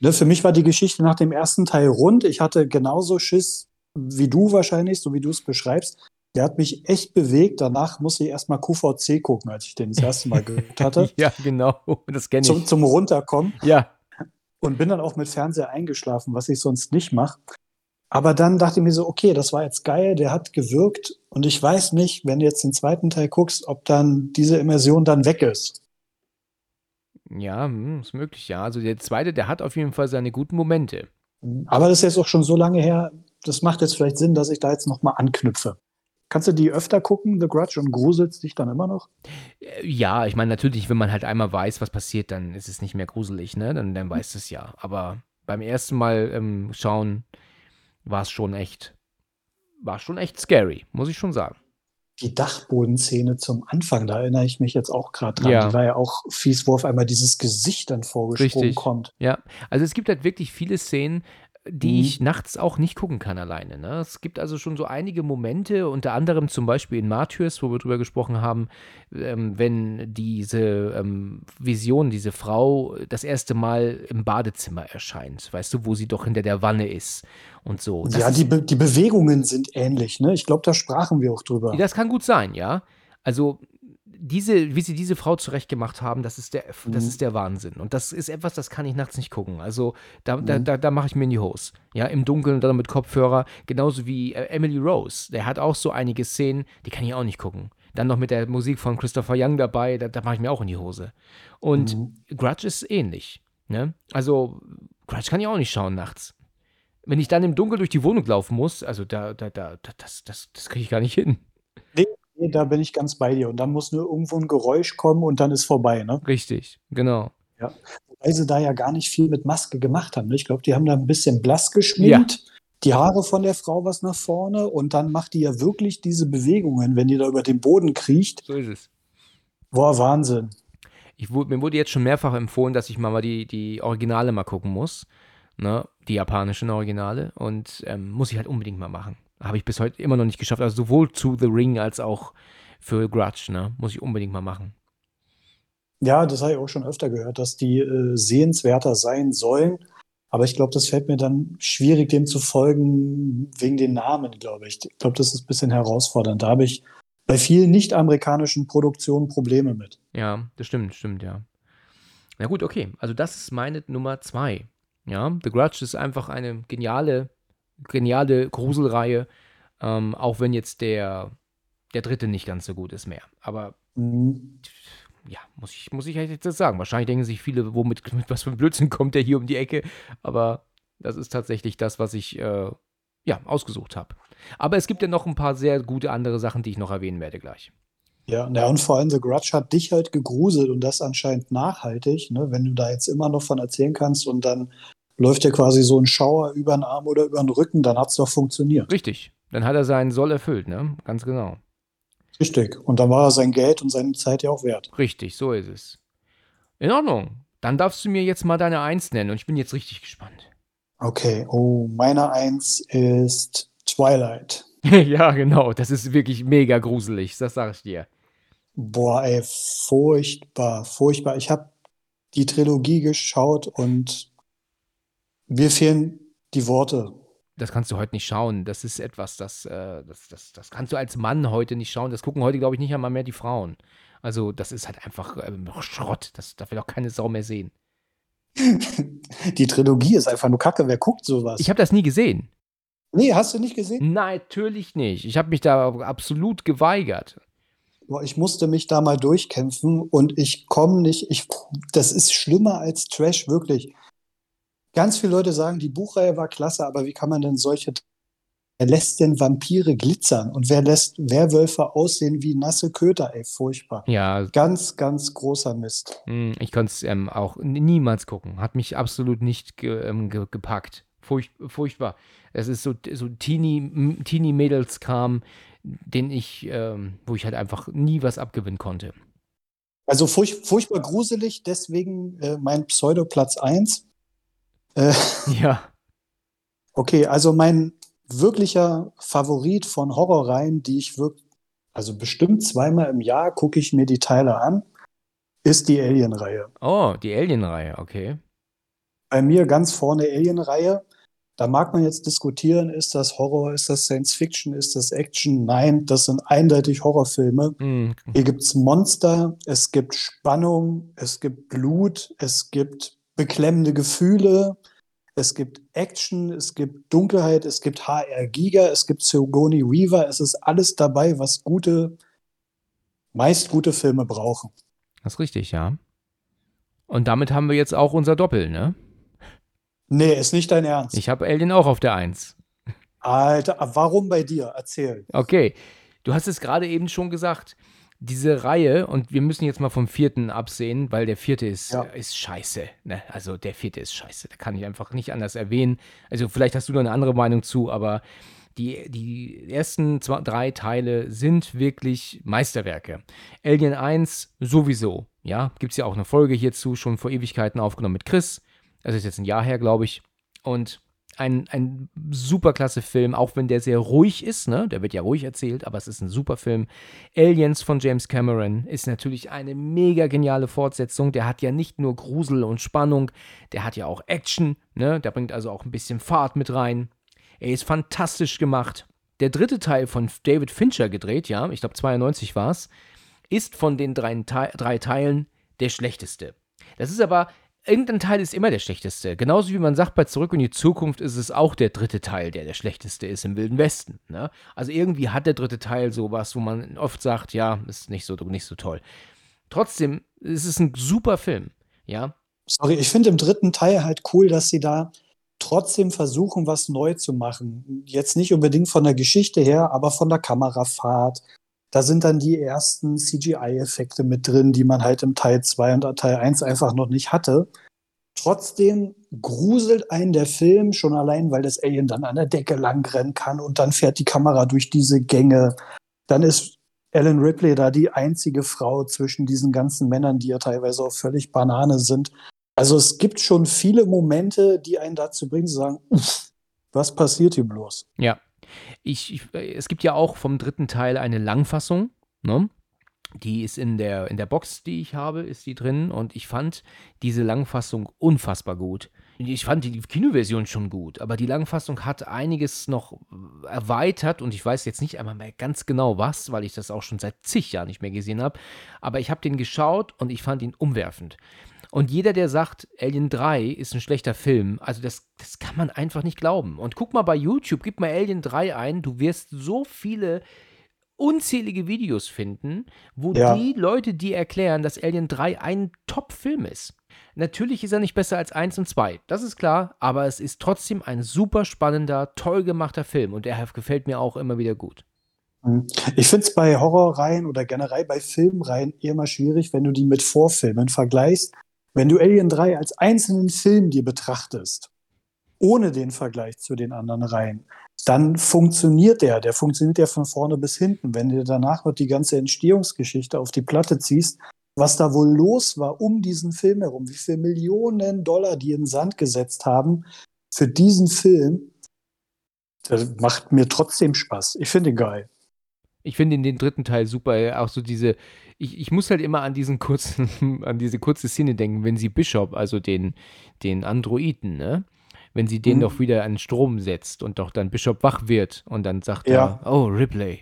Ne, für mich war die Geschichte nach dem ersten Teil rund. Ich hatte genauso Schiss wie du wahrscheinlich, so wie du es beschreibst. Der hat mich echt bewegt. Danach musste ich erstmal QVC gucken, als ich den das erste Mal gehört hatte. (laughs) ja, genau. Das kenne ich. Zum, zum Runterkommen. Ja. Und bin dann auch mit Fernseher eingeschlafen, was ich sonst nicht mache. Aber dann dachte ich mir so, okay, das war jetzt geil, der hat gewirkt und ich weiß nicht, wenn du jetzt den zweiten Teil guckst, ob dann diese Immersion dann weg ist. Ja, hm, ist möglich, ja. Also der zweite, der hat auf jeden Fall seine guten Momente. Aber das ist jetzt auch schon so lange her, das macht jetzt vielleicht Sinn, dass ich da jetzt nochmal anknüpfe. Kannst du die öfter gucken, The Grudge, und gruselst dich dann immer noch? Äh, ja, ich meine, natürlich, wenn man halt einmal weiß, was passiert, dann ist es nicht mehr gruselig, ne? Dann, dann weiß es ja. Aber beim ersten Mal ähm, schauen, war es schon echt, war schon echt scary, muss ich schon sagen. Die Dachbodenszene zum Anfang, da erinnere ich mich jetzt auch gerade dran. Ja. Die war ja auch fies, wo auf einmal dieses Gesicht dann vorgesprungen Richtig. kommt. Ja, also es gibt halt wirklich viele Szenen, die mhm. ich nachts auch nicht gucken kann alleine. Ne? Es gibt also schon so einige Momente, unter anderem zum Beispiel in Martyrs, wo wir drüber gesprochen haben, ähm, wenn diese ähm, Vision, diese Frau das erste Mal im Badezimmer erscheint, weißt du, wo sie doch hinter der Wanne ist und so. Das ja, die, Be die Bewegungen sind ähnlich, ne? Ich glaube, da sprachen wir auch drüber. Das kann gut sein, ja. Also diese, wie sie diese Frau zurechtgemacht haben, das ist der, mhm. das ist der Wahnsinn. Und das ist etwas, das kann ich nachts nicht gucken. Also da, mhm. da, da, da mache ich mir in die Hose. Ja, im Dunkeln dann mit Kopfhörer. Genauso wie äh, Emily Rose. Der hat auch so einige Szenen, die kann ich auch nicht gucken. Dann noch mit der Musik von Christopher Young dabei, da, da mache ich mir auch in die Hose. Und mhm. Grudge ist ähnlich. Ne? Also, Grudge kann ich auch nicht schauen nachts. Wenn ich dann im Dunkeln durch die Wohnung laufen muss, also da, da, da, das, das, das kriege ich gar nicht hin. Nee, da bin ich ganz bei dir. Und dann muss nur irgendwo ein Geräusch kommen und dann ist vorbei, ne? Richtig, genau. Ja. Wobei sie da ja gar nicht viel mit Maske gemacht haben. Ne? Ich glaube, die haben da ein bisschen blass geschminkt. Ja. Die Haare von der Frau was nach vorne und dann macht die ja wirklich diese Bewegungen, wenn die da über den Boden kriecht. So ist es. Boah, Wahnsinn. Ich, mir wurde jetzt schon mehrfach empfohlen, dass ich mal die, die Originale mal gucken muss. Ne? Die japanischen Originale. Und ähm, muss ich halt unbedingt mal machen. Habe ich bis heute immer noch nicht geschafft. Also sowohl zu The Ring als auch für Grudge, ne? Muss ich unbedingt mal machen. Ja, das habe ich auch schon öfter gehört, dass die äh, sehenswerter sein sollen. Aber ich glaube, das fällt mir dann schwierig, dem zu folgen, wegen den Namen, glaube ich. Ich glaube, das ist ein bisschen herausfordernd. Da habe ich bei vielen nicht-amerikanischen Produktionen Probleme mit. Ja, das stimmt, stimmt, ja. Na gut, okay. Also das ist meine Nummer zwei. Ja, The Grudge ist einfach eine geniale geniale Gruselreihe, ähm, auch wenn jetzt der, der dritte nicht ganz so gut ist mehr. Aber mhm. ja, muss ich, muss ich jetzt sagen. Wahrscheinlich denken sich viele, womit, (laughs) mit was für ein Blödsinn kommt der hier um die Ecke. Aber das ist tatsächlich das, was ich äh, ja, ausgesucht habe. Aber es gibt ja noch ein paar sehr gute andere Sachen, die ich noch erwähnen werde gleich. Ja, na, und vor allem The Grudge hat dich halt gegruselt und das anscheinend nachhaltig, ne? wenn du da jetzt immer noch von erzählen kannst und dann läuft dir quasi so ein Schauer über den Arm oder über den Rücken, dann hat es doch funktioniert. Richtig. Dann hat er seinen Soll erfüllt, ne? Ganz genau. Richtig. Und dann war er sein Geld und seine Zeit ja auch wert. Richtig, so ist es. In Ordnung. Dann darfst du mir jetzt mal deine Eins nennen und ich bin jetzt richtig gespannt. Okay, oh, meine Eins ist Twilight. (laughs) ja, genau. Das ist wirklich mega gruselig, das sage ich dir. Boah, ey, furchtbar, furchtbar. Ich habe die Trilogie geschaut und mir fehlen die Worte. Das kannst du heute nicht schauen. Das ist etwas, das, äh, das, das, das kannst du als Mann heute nicht schauen. Das gucken heute, glaube ich, nicht einmal mehr die Frauen. Also, das ist halt einfach äh, Schrott. Das darf will auch keine Sau mehr sehen. (laughs) die Trilogie ist einfach nur Kacke. Wer guckt sowas? Ich habe das nie gesehen. Nee, hast du nicht gesehen? Nein, natürlich nicht. Ich habe mich da absolut geweigert. Boah, ich musste mich da mal durchkämpfen und ich komme nicht. Ich, das ist schlimmer als Trash, wirklich. Ganz viele Leute sagen, die Buchreihe war klasse, aber wie kann man denn solche. Wer lässt denn Vampire glitzern und wer lässt Werwölfe aussehen wie nasse Köter? Ey, furchtbar. Ja. Ganz, ganz großer Mist. Hm, ich konnte es ähm, auch niemals gucken. Hat mich absolut nicht ge ähm, ge gepackt. Furcht furchtbar. Es ist so, so Teenie-Mädels-Kram, den ich, ähm, wo ich halt einfach nie was abgewinnen konnte. Also furch furchtbar gruselig, deswegen äh, mein Pseudo-Platz 1. Äh, ja. Okay, also mein wirklicher Favorit von Horrorreihen, die ich wirklich, also bestimmt zweimal im Jahr gucke ich mir die Teile an, ist die Alien-Reihe. Oh, die Alien-Reihe, okay. Bei mir ganz vorne Alien-Reihe. Da mag man jetzt diskutieren, ist das Horror, ist das Science Fiction, ist das Action? Nein, das sind eindeutig Horrorfilme. Mhm. Hier gibt es Monster, es gibt Spannung, es gibt Blut, es gibt beklemmende Gefühle, es gibt Action, es gibt Dunkelheit, es gibt HR Giga, es gibt Sigourney Weaver, es ist alles dabei, was gute, meist gute Filme brauchen. Das ist richtig, ja. Und damit haben wir jetzt auch unser Doppel, ne? Nee, ist nicht dein Ernst. Ich habe Alien auch auf der Eins. Alter, warum bei dir? Erzähl. Okay, du hast es gerade eben schon gesagt. Diese Reihe, und wir müssen jetzt mal vom vierten absehen, weil der vierte ist, ja. ist scheiße. Ne? Also der vierte ist scheiße. Da kann ich einfach nicht anders erwähnen. Also vielleicht hast du da eine andere Meinung zu, aber die, die ersten zwei, drei Teile sind wirklich Meisterwerke. Alien 1 sowieso. Ja, gibt es ja auch eine Folge hierzu, schon vor Ewigkeiten aufgenommen mit Chris. Das ist jetzt ein Jahr her, glaube ich. Und ein, ein super Film, auch wenn der sehr ruhig ist, ne? Der wird ja ruhig erzählt, aber es ist ein super Film. Aliens von James Cameron ist natürlich eine mega geniale Fortsetzung. Der hat ja nicht nur Grusel und Spannung, der hat ja auch Action, ne? Der bringt also auch ein bisschen Fahrt mit rein. Er ist fantastisch gemacht. Der dritte Teil von David Fincher gedreht, ja, ich glaube 92 war es, ist von den drei, drei Teilen der schlechteste. Das ist aber irgendein Teil ist immer der schlechteste. Genauso wie man sagt, bei Zurück in die Zukunft ist es auch der dritte Teil, der der schlechteste ist im Wilden Westen. Ne? Also irgendwie hat der dritte Teil sowas, wo man oft sagt, ja, ist nicht so, nicht so toll. Trotzdem, es ist ein super Film, ja. Sorry, ich finde im dritten Teil halt cool, dass sie da trotzdem versuchen, was neu zu machen. Jetzt nicht unbedingt von der Geschichte her, aber von der Kamerafahrt, da sind dann die ersten CGI-Effekte mit drin, die man halt im Teil 2 und Teil 1 einfach noch nicht hatte. Trotzdem gruselt einen der Film schon allein, weil das Alien dann an der Decke langrennen kann und dann fährt die Kamera durch diese Gänge. Dann ist Ellen Ripley da die einzige Frau zwischen diesen ganzen Männern, die ja teilweise auch völlig Banane sind. Also es gibt schon viele Momente, die einen dazu bringen zu sagen, was passiert hier bloß? Ja, ich, ich, es gibt ja auch vom dritten Teil eine Langfassung, ne? Die ist in der, in der Box, die ich habe, ist die drin und ich fand diese Langfassung unfassbar gut. Ich fand die Kinoversion schon gut, aber die Langfassung hat einiges noch erweitert und ich weiß jetzt nicht einmal mehr ganz genau was, weil ich das auch schon seit zig Jahren nicht mehr gesehen habe. Aber ich habe den geschaut und ich fand ihn umwerfend. Und jeder, der sagt, Alien 3 ist ein schlechter Film, also das, das kann man einfach nicht glauben. Und guck mal bei YouTube, gib mal Alien 3 ein, du wirst so viele unzählige Videos finden, wo Ja. die Leute dir erklären, dass Alien 3 ein Top-Film ist. Natürlich ist er nicht besser als 1 und 2, das ist klar, aber es ist trotzdem ein super spannender, toll gemachter Film und er gefällt mir auch immer wieder gut. Hm. Ich finde es bei Horrorreihen oder generell bei Filmreihen eher mal schwierig, wenn du die mit Vorfilmen vergleichst. Wenn du Alien 3 als einzelnen Film dir betrachtest, ohne den Vergleich zu den anderen Reihen, dann funktioniert der. Der funktioniert ja von vorne bis hinten. Wenn du danach noch die ganze Entstehungsgeschichte auf die Platte ziehst, was da wohl los war um diesen Film herum, wie viele Millionen Dollar die in den Sand gesetzt haben für diesen Film, das macht mir trotzdem Spaß. Ich finde ihn geil. Ich finde in den dritten Teil super, auch so diese, ich, ich muss halt immer an diesen kurzen, (laughs) an diese kurze Szene denken, wenn sie Bishop, also den, den Androiden, ne? Wenn sie den Mhm. doch wieder an Strom setzt und doch dann Bishop wach wird und dann sagt Ja. er, oh, Ripley,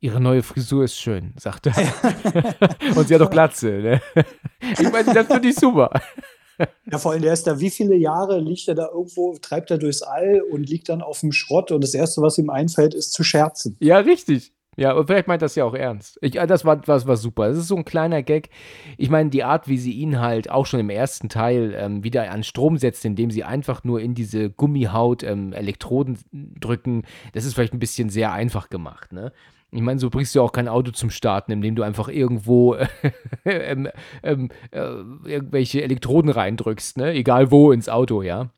ihre neue Frisur ist schön, sagt er. (laughs) und sie hat doch Glatze, ne? Ich meine, das finde ich super. Ja, vor allem, der ist da, wie viele Jahre liegt er da irgendwo, treibt er durchs All und liegt dann auf dem Schrott und das Erste, was ihm einfällt, ist zu scherzen. Ja, richtig. Ja, und vielleicht meint das ja auch ernst. Ich, ah, das war, das war super. Das ist so ein kleiner Gag. Ich meine, die Art, wie sie ihn halt auch schon im ersten Teil ähm, wieder an Strom setzt, indem sie einfach nur in diese Gummihaut ähm, Elektroden drücken, das ist vielleicht ein bisschen sehr einfach gemacht, ne? Ich meine, so bringst du auch kein Auto zum Starten, indem du einfach irgendwo (laughs) ähm, ähm, äh, irgendwelche Elektroden reindrückst, ne? Egal wo ins Auto, ja.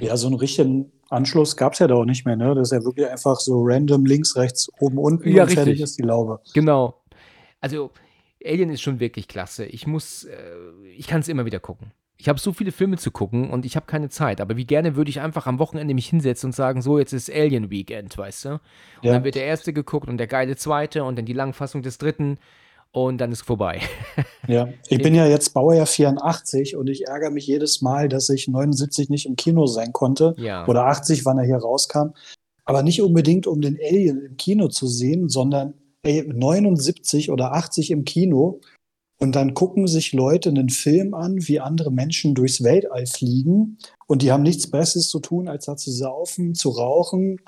Ja, so einen richtigen Anschluss gab es ja da auch nicht mehr, ne? Das ist ja wirklich einfach so random links, rechts, oben, unten Ja, und fertig richtig. ist die Laube. Genau. Also, Alien ist schon wirklich klasse. Ich muss, äh, ich kann es immer wieder gucken. Ich habe so viele Filme zu gucken und ich habe keine Zeit. Aber wie gerne würde ich einfach am Wochenende mich hinsetzen und sagen, so, jetzt ist Alien Weekend, weißt du? Und Ja. dann wird der erste geguckt und der geile zweite und dann die Langfassung des dritten und dann ist vorbei. (laughs) Ja, ich bin ja jetzt Baujahr 84 und ich ärgere mich jedes Mal, dass ich 79 nicht im Kino sein konnte Ja. oder 80, wann er hier rauskam. Aber nicht unbedingt, um den Alien im Kino zu sehen, sondern ey, 79 oder 80 im Kino. Und dann gucken sich Leute einen Film an, wie andere Menschen durchs Weltall fliegen. Und die haben nichts Besseres zu tun, als da zu saufen, zu rauchen.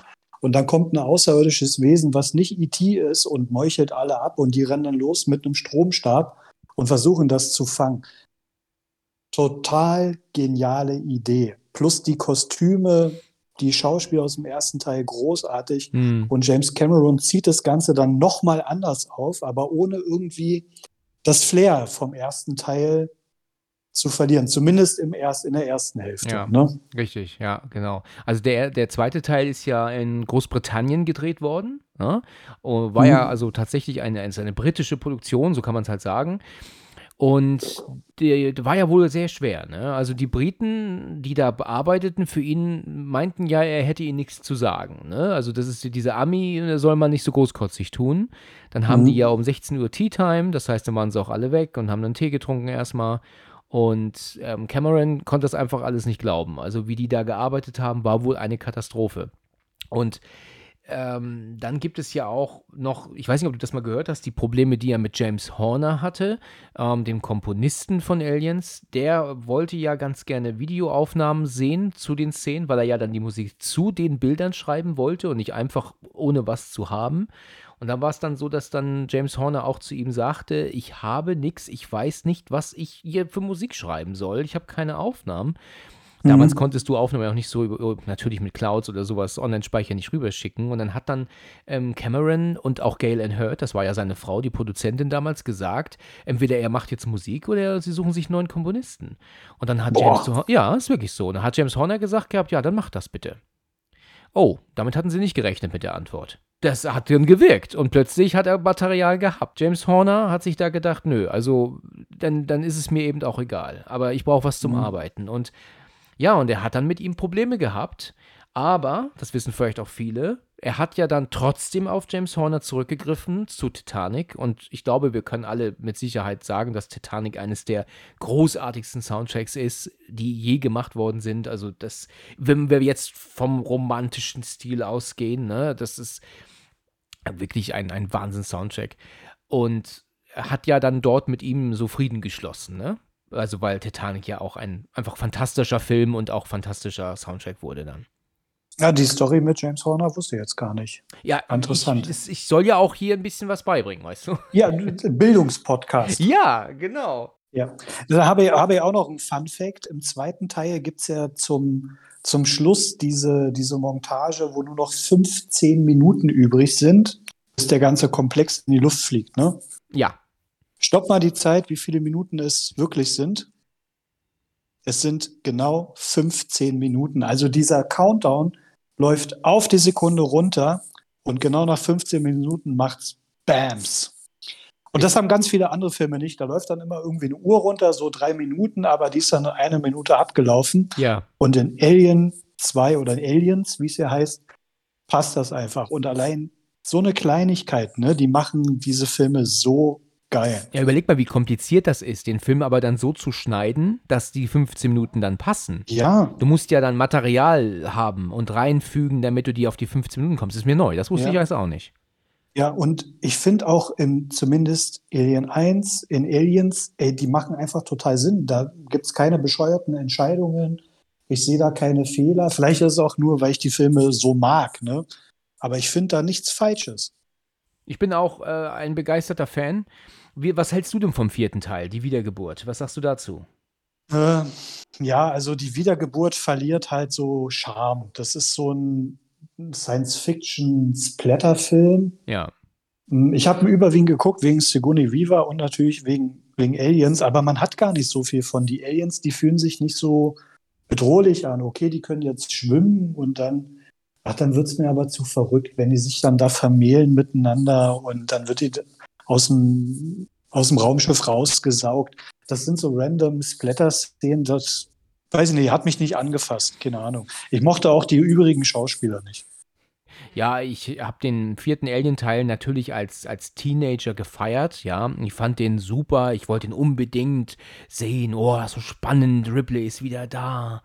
Und dann kommt ein außerirdisches Wesen, was nicht E.T. ist und meuchelt alle ab. Und die rennen dann los mit einem Stromstab und versuchen das zu fangen. Total geniale Idee. Plus die Kostüme, die Schauspieler aus dem ersten Teil großartig. Hm. Und James Cameron zieht das Ganze dann nochmal anders auf, aber ohne irgendwie das Flair vom ersten Teil zu verlieren. Zumindest im erst, in der ersten Hälfte. Ja. Ne? Richtig, ja, genau. Also der, der zweite Teil ist ja in Großbritannien gedreht worden. Ne? Und war ja Mhm. also tatsächlich eine, eine, britische Produktion, so kann man es halt sagen. Und der, der war ja wohl sehr schwer. Ne? Also die Briten, die da bearbeiteten für ihn, meinten ja, er hätte ihnen nichts zu sagen. Ne? Also das ist diese Ami, da soll man nicht so großkotzig tun. Dann haben Mhm. die ja um 16 Uhr Tea Time, das heißt, dann waren sie auch alle weg und haben dann Tee getrunken erstmal. Und ähm, Cameron konnte das einfach alles nicht glauben. Also wie die da gearbeitet haben, war wohl eine Katastrophe. Und ähm, dann gibt es ja auch noch, ich weiß nicht, ob du das mal gehört hast, die Probleme, die er mit James Horner hatte, ähm, dem Komponisten von Aliens. Der wollte ja ganz gerne Videoaufnahmen sehen zu den Szenen, weil er ja dann die Musik zu den Bildern schreiben wollte und nicht einfach ohne was zu haben. Und dann war es dann so, dass dann James Horner auch zu ihm sagte, ich habe nichts, ich weiß nicht, was ich hier für Musik schreiben soll. Ich habe keine Aufnahmen. Damals Mhm. konntest du Aufnahmen auch nicht so, über, natürlich mit Clouds oder sowas, Online-Speicher nicht rüberschicken. Und dann hat dann ähm, Cameron und auch Gail Ann Hurd, das war ja seine Frau, die Produzentin damals, gesagt, entweder er macht jetzt Musik oder sie suchen sich einen neuen Komponisten. Und dann hat Boah. James, Hor- ja, ist wirklich so. Und dann hat James Horner gesagt gehabt, ja, dann mach das bitte. Oh, damit hatten sie nicht gerechnet mit der Antwort. Das hat dann gewirkt und plötzlich hat er Material gehabt. James Horner hat sich da gedacht, nö, also dann, dann ist es mir eben auch egal. Aber ich brauche was zum Mhm. Arbeiten. Und ja, und er hat dann mit ihm Probleme gehabt. Aber, das wissen vielleicht auch viele, er hat ja dann trotzdem auf James Horner zurückgegriffen zu Titanic. Und ich glaube, wir können alle mit Sicherheit sagen, dass Titanic eines der großartigsten Soundtracks ist, die je gemacht worden sind. Also, das, wenn wir jetzt vom romantischen Stil ausgehen, ne, das ist wirklich ein, ein Wahnsinn-Soundtrack. Und hat ja dann dort mit ihm so Frieden geschlossen, ne? Also, weil Titanic ja auch ein einfach fantastischer Film und auch fantastischer Soundtrack wurde dann. Ja, die Story mit James Horner wusste ich jetzt gar nicht. Ja, Interessant. Ich, ich soll ja auch hier ein bisschen was beibringen, weißt du? Ja, Bildungspodcast. (laughs) Ja, genau. Ja, da habe ich, habe ich auch noch einen Fun Fact. Im zweiten Teil gibt es ja zum, zum Schluss diese, diese Montage, wo nur noch 15 Minuten übrig sind, bis der ganze Komplex in die Luft fliegt, ne? Ja. Stopp mal die Zeit, wie viele Minuten es wirklich sind. Es sind genau 15 Minuten. Also dieser Countdown läuft auf die Sekunde runter und genau nach 15 Minuten macht's Bams. Und das haben ganz viele andere Filme nicht. Da läuft dann immer irgendwie eine Uhr runter, so drei Minuten, aber die ist dann eine Minute abgelaufen. Ja. Und in Alien 2 oder in Aliens, wie es ja heißt, passt das einfach. Und allein so eine Kleinigkeit, ne, die machen diese Filme so geil. Ja, überleg mal, wie kompliziert das ist, den Film aber dann so zu schneiden, dass die 15 Minuten dann passen. Ja. Du musst ja dann Material haben und reinfügen, damit du die auf die 15 Minuten kommst. Das ist mir neu. Das wusste Ja. ich alles auch nicht. Ja, und ich finde auch in zumindest Alien 1, in Aliens, ey, die machen einfach total Sinn. Da gibt es keine bescheuerten Entscheidungen. Ich sehe da keine Fehler. Vielleicht ist es auch nur, weil ich die Filme so mag, ne? Aber ich finde da nichts Falsches. Ich bin auch äh, ein begeisterter Fan. Wie, was hältst du denn vom vierten Teil, die Wiedergeburt? Was sagst du dazu? Äh, ja, also die Wiedergeburt verliert halt so Charme. Das ist so ein Science-Fiction-Splatter-Film. Ja. Hm, Ich habe ihn überwiegend geguckt wegen Sigourney Weaver und natürlich wegen, wegen Aliens, aber man hat gar nicht so viel von. Die Aliens, die fühlen sich nicht so bedrohlich an. Okay, die können jetzt schwimmen und dann, ach, dann wird's mir aber zu verrückt, wenn die sich dann da vermählen miteinander und dann wird die aus dem, aus dem Raumschiff rausgesaugt. Das sind so random Splatter-Szenen, das weiß ich nicht, hat mich nicht angefasst, keine Ahnung. Ich mochte auch die übrigen Schauspieler nicht. Ja, ich habe den vierten Alien-Teil natürlich als, als Teenager gefeiert, ja. Ich fand den super, ich wollte ihn unbedingt sehen. Oh, so spannend, Ripley ist wieder da.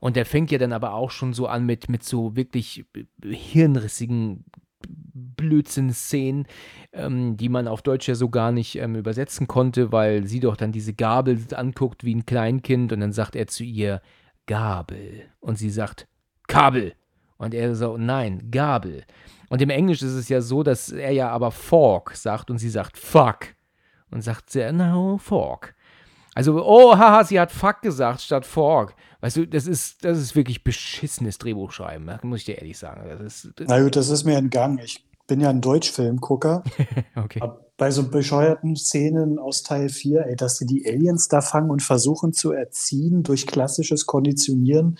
Und der fängt ja dann aber auch schon so an mit, mit so wirklich hirnrissigen Blödsinn-Szenen, ähm, die man auf Deutsch ja so gar nicht ähm, übersetzen konnte, weil sie doch dann diese Gabel anguckt wie ein Kleinkind und dann sagt er zu ihr Gabel und sie sagt Kabel und er so nein Gabel und im Englisch ist es ja so, dass er ja aber Fork sagt und sie sagt Fuck und sagt sie no Fork. Also, oh, haha, sie hat Fuck gesagt statt Fork. Weißt du, das ist, das ist wirklich beschissenes Drehbuchschreiben, muss ich dir ehrlich sagen. Das ist, das, Na gut, das ist mir entgangen. Ich bin ja ein Deutschfilmgucker. (laughs) okay. Bei so bescheuerten Szenen aus Teil 4, ey, dass sie die Aliens da fangen und versuchen zu erziehen durch klassisches Konditionieren.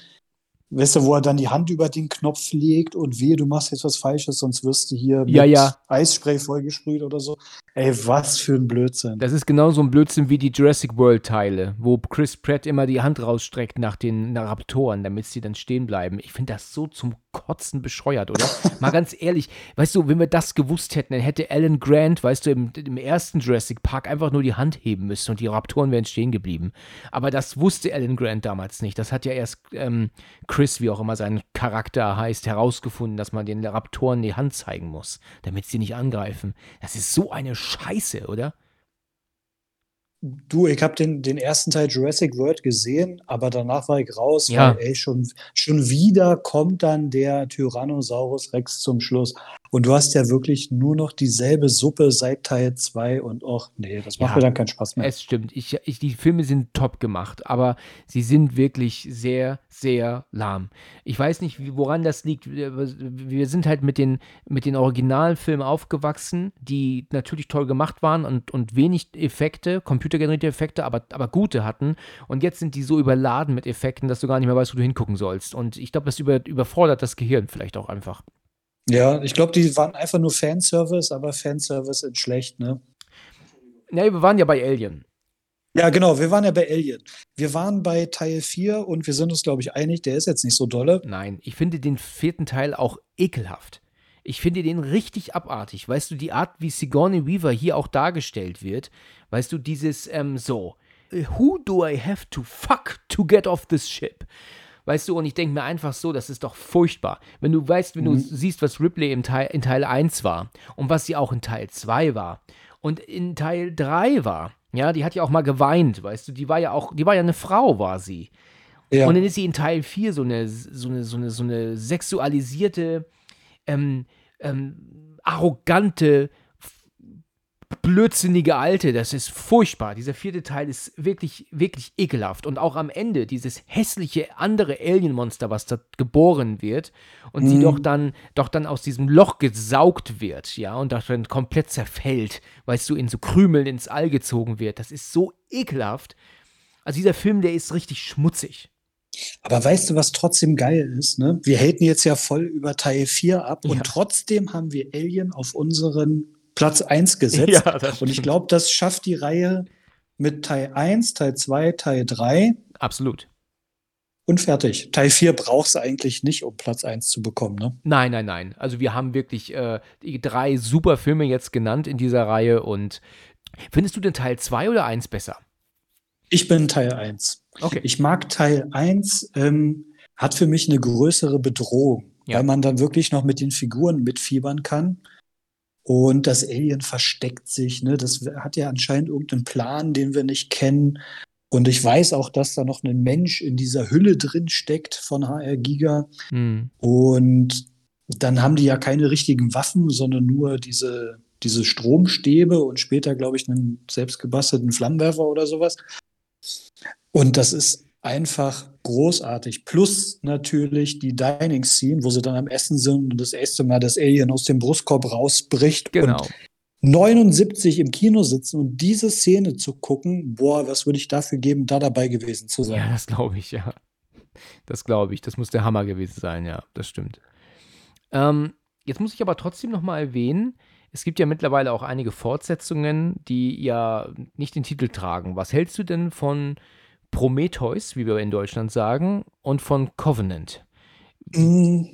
Weißt du, wo er dann die Hand über den Knopf legt und wehe, du machst jetzt was Falsches, sonst wirst du hier Ja, ja. Eisspray vollgesprüht oder so. Ey, was für ein Blödsinn. Das ist genau so ein Blödsinn wie die Jurassic World-Teile, wo Chris Pratt immer die Hand rausstreckt nach den nach Raptoren, damit sie dann stehen bleiben. Ich finde das so zum Kotzen bescheuert, oder? (laughs) Mal ganz ehrlich, weißt du, wenn wir das gewusst hätten, dann hätte Alan Grant, weißt du, im, im ersten Jurassic Park einfach nur die Hand heben müssen und die Raptoren wären stehen geblieben. Aber das wusste Alan Grant damals nicht. Das hat ja erst ähm, Chris, wie auch immer sein Charakter heißt, herausgefunden, dass man den Raptoren die Hand zeigen muss, damit sie nicht angreifen. Das ist so eine Scheiße, oder? Du, ich habe den, den ersten Teil Jurassic World gesehen, aber danach war ich raus, Ja. weil ey, schon, schon wieder kommt dann der Tyrannosaurus Rex zum Schluss. Und du hast ja wirklich nur noch dieselbe Suppe seit Teil 2 und och, nee, das macht Ja. mir dann keinen Spaß mehr. Es stimmt. Ich, ich, die Filme sind top gemacht, aber sie sind wirklich sehr, sehr lahm. Ich weiß nicht, woran das liegt. Wir sind halt mit den, mit den Originalfilmen aufgewachsen, die natürlich toll gemacht waren und, und wenig Effekte, computergenerierte Effekte, aber, aber gute hatten. Und jetzt sind die so überladen mit Effekten, dass du gar nicht mehr weißt, wo du hingucken sollst. Und ich glaube, das über, überfordert das Gehirn vielleicht auch einfach. Ja, ich glaube, die waren einfach nur Fanservice, aber Fanservice in schlecht, ne? Nee, wir waren ja bei Alien. Ja, genau, wir waren ja bei Alien. Wir waren bei Teil 4 und wir sind uns, glaube ich, einig, der ist jetzt nicht so dolle. Nein, ich finde den vierten Teil auch ekelhaft. Ich finde den richtig abartig. Weißt du, die Art, wie Sigourney Weaver hier auch dargestellt wird, weißt du, dieses ähm, so, who do I have to fuck to get off this ship? Weißt du, und ich denke mir einfach so, das ist doch furchtbar. Wenn du weißt, wenn du siehst, was Ripley im Teil, in Teil 1 war und was sie auch in Teil 2 war und in Teil 3 war, ja, die hat ja auch mal geweint, weißt du, die war ja auch, die war ja eine Frau, war sie. Ja. Und dann ist sie in Teil 4 so eine, so eine, so eine, so eine sexualisierte, ähm, ähm, arrogante, blödsinnige Alte, das ist furchtbar. Dieser vierte Teil ist wirklich, wirklich ekelhaft. Und auch am Ende dieses hässliche andere Alienmonster, was da geboren wird und mhm. sie doch dann, doch dann aus diesem Loch gesaugt wird, ja, und dann komplett zerfällt, weißt du, in so Krümeln ins All gezogen wird. Das ist so ekelhaft. Also dieser Film, der ist richtig schmutzig. Aber weißt du, was trotzdem geil ist? Ne? Wir haten jetzt ja voll über Teil 4 ab ja. und trotzdem haben wir Alien auf unseren Platz 1 gesetzt. Ja, und ich glaube, das schafft die Reihe mit Teil 1, Teil 2, Teil 3. Absolut. Und fertig. Teil 4 brauchst du eigentlich nicht, um Platz 1 zu bekommen, ne? Nein, nein, nein. Also wir haben wirklich äh, die drei super Filme jetzt genannt in dieser Reihe und findest du den Teil 2 oder 1 besser? Ich bin Teil 1. Okay. Ich mag Teil 1, ähm, hat für mich eine größere Bedrohung, ja. weil man dann wirklich noch mit den Figuren mitfiebern kann. Und das Alien versteckt sich. Ne? Das hat ja anscheinend irgendeinen Plan, den wir nicht kennen. Und ich weiß auch, dass da noch ein Mensch in dieser Hülle drin steckt von HR Giga. Mhm. Und dann haben die ja keine richtigen Waffen, sondern nur diese, diese Stromstäbe und später, glaube ich, einen selbstgebastelten Flammenwerfer oder sowas. Und das ist einfach großartig. Plus natürlich die Dining Scene, wo sie dann am Essen sind und das erste Mal das Alien aus dem Brustkorb rausbricht. Genau. Und 79 im Kino sitzen und diese Szene zu gucken, boah, was würde ich dafür geben, da dabei gewesen zu sein? Ja, das glaube ich, ja. Das glaube ich. Das muss der Hammer gewesen sein, ja, das stimmt. Ähm, jetzt muss ich aber trotzdem noch mal erwähnen, es gibt ja mittlerweile auch einige Fortsetzungen, die ja nicht den Titel tragen. Was hältst du denn von Prometheus, wie wir in Deutschland sagen, und von Covenant. Mm,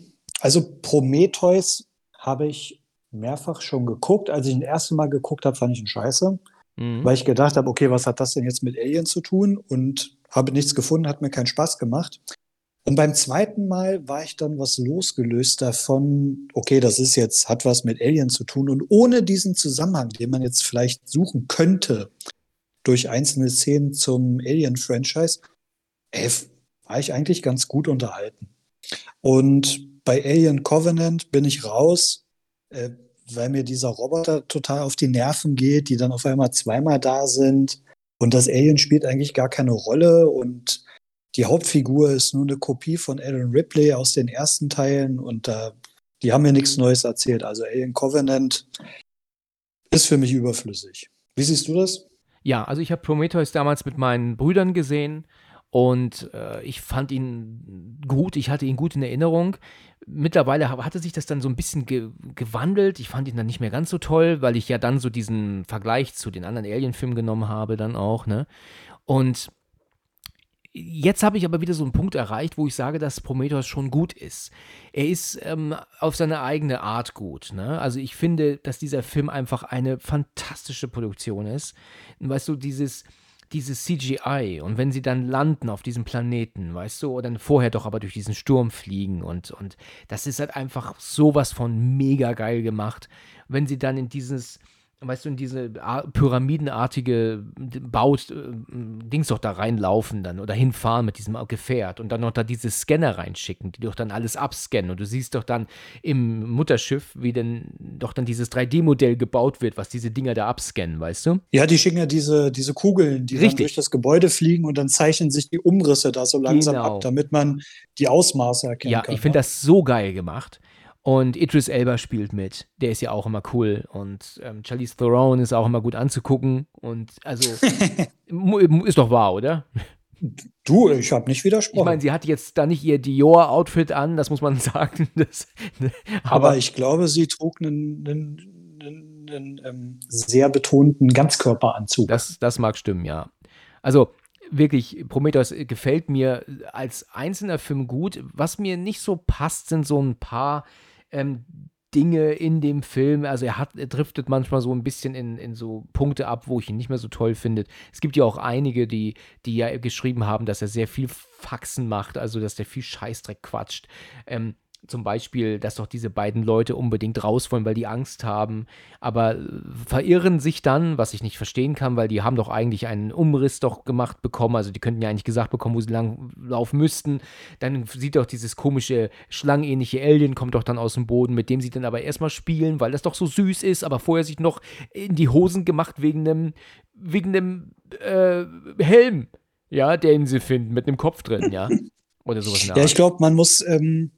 also Prometheus habe ich mehrfach schon geguckt. Als ich ihn das erste Mal geguckt habe, fand ich ihn scheiße, mhm. weil ich gedacht habe, okay, was hat das denn jetzt mit Alien zu tun? Und habe nichts gefunden, hat mir keinen Spaß gemacht. Und beim zweiten Mal war ich dann was losgelöst davon, okay, das ist jetzt, hat was mit Alien zu tun. Und ohne diesen Zusammenhang, den man jetzt vielleicht suchen könnte, durch einzelne Szenen zum Alien-Franchise, war ich eigentlich ganz gut unterhalten. Und bei Alien Covenant bin ich raus, äh, weil mir dieser Roboter total auf die Nerven geht, die dann auf einmal zweimal da sind. Und das Alien spielt eigentlich gar keine Rolle. Und die Hauptfigur ist nur eine Kopie von Alan Ripley aus den ersten Teilen. Und äh, die haben mir nichts Neues erzählt. Also Alien Covenant ist für mich überflüssig. Wie siehst du das? Ja, also ich habe Prometheus damals mit meinen Brüdern gesehen und äh, ich fand ihn gut, ich hatte ihn gut in Erinnerung. Mittlerweile hatte sich das dann so ein bisschen ge gewandelt. Ich fand ihn dann nicht mehr ganz so toll, weil ich ja dann so diesen Vergleich zu den anderen Alien-Filmen genommen habe, dann auch, ne? Und Jetzt habe ich aber wieder so einen Punkt erreicht, wo ich sage, dass Prometheus schon gut ist. Er ist ähm, auf seine eigene Art gut. Ne? Also ich finde, dass dieser Film einfach eine fantastische Produktion ist. Weißt du, dieses, dieses CGI und wenn sie dann landen auf diesem Planeten, weißt du, oder dann vorher doch aber durch diesen Sturm fliegen und, und das ist halt einfach sowas von mega geil gemacht. Wenn sie dann in dieses weißt du, in diese pyramidenartige Baut, äh, Dings doch da reinlaufen dann oder hinfahren mit diesem Gefährt und dann noch da diese Scanner reinschicken, die doch dann alles abscannen und du siehst doch dann im Mutterschiff, wie denn doch dann dieses 3D-Modell gebaut wird, was diese Dinger da abscannen, weißt du? Ja, die schicken ja diese, diese Kugeln, die Richtig. dann durch das Gebäude fliegen und dann zeichnen sich die Umrisse da so langsam genau. ab, damit man die Ausmaße erkennen ja, kann. Ja, ich finde ne? das so geil gemacht. Und Idris Elba spielt mit. Der ist ja auch immer cool. Und ähm, Charlize Theron ist auch immer gut anzugucken. Und also, (laughs) ist doch wahr, oder? Du, ich habe nicht widersprochen. Ich meine, sie hat jetzt da nicht ihr Dior-Outfit an, das muss man (laughs) sagen. Das, ne, aber, aber, ich glaube, sie trug einen, einen, einen, einen ähm, sehr betonten Ganzkörperanzug. Das, das mag stimmen, ja. Also, wirklich, Prometheus gefällt mir als einzelner Film gut. Was mir nicht so passt, sind so ein paar ähm, Dinge in dem Film. Also er hat, er driftet manchmal so ein bisschen in, in so Punkte ab, wo ich ihn nicht mehr so toll finde. Es gibt ja auch einige, die, die ja geschrieben haben, dass er sehr viel Faxen macht, also dass der viel Scheißdreck quatscht. Ähm, zum Beispiel, dass doch diese beiden Leute unbedingt raus wollen, weil die Angst haben, aber äh, verirren sich dann, was ich nicht verstehen kann, weil die haben doch eigentlich einen Umriss doch gemacht bekommen, also die könnten ja eigentlich gesagt bekommen, wo sie lang laufen müssten. Dann sieht doch dieses komische, schlangenähnliche Alien, kommt doch dann aus dem Boden, mit dem sie dann aber erstmal spielen, weil das doch so süß ist, aber vorher sich noch in die Hosen gemacht wegen einem, wegen einem äh, Helm, ja, den sie finden, mit einem Kopf drin, ja. Oder sowas. ja, ich glaube, man muss ähm,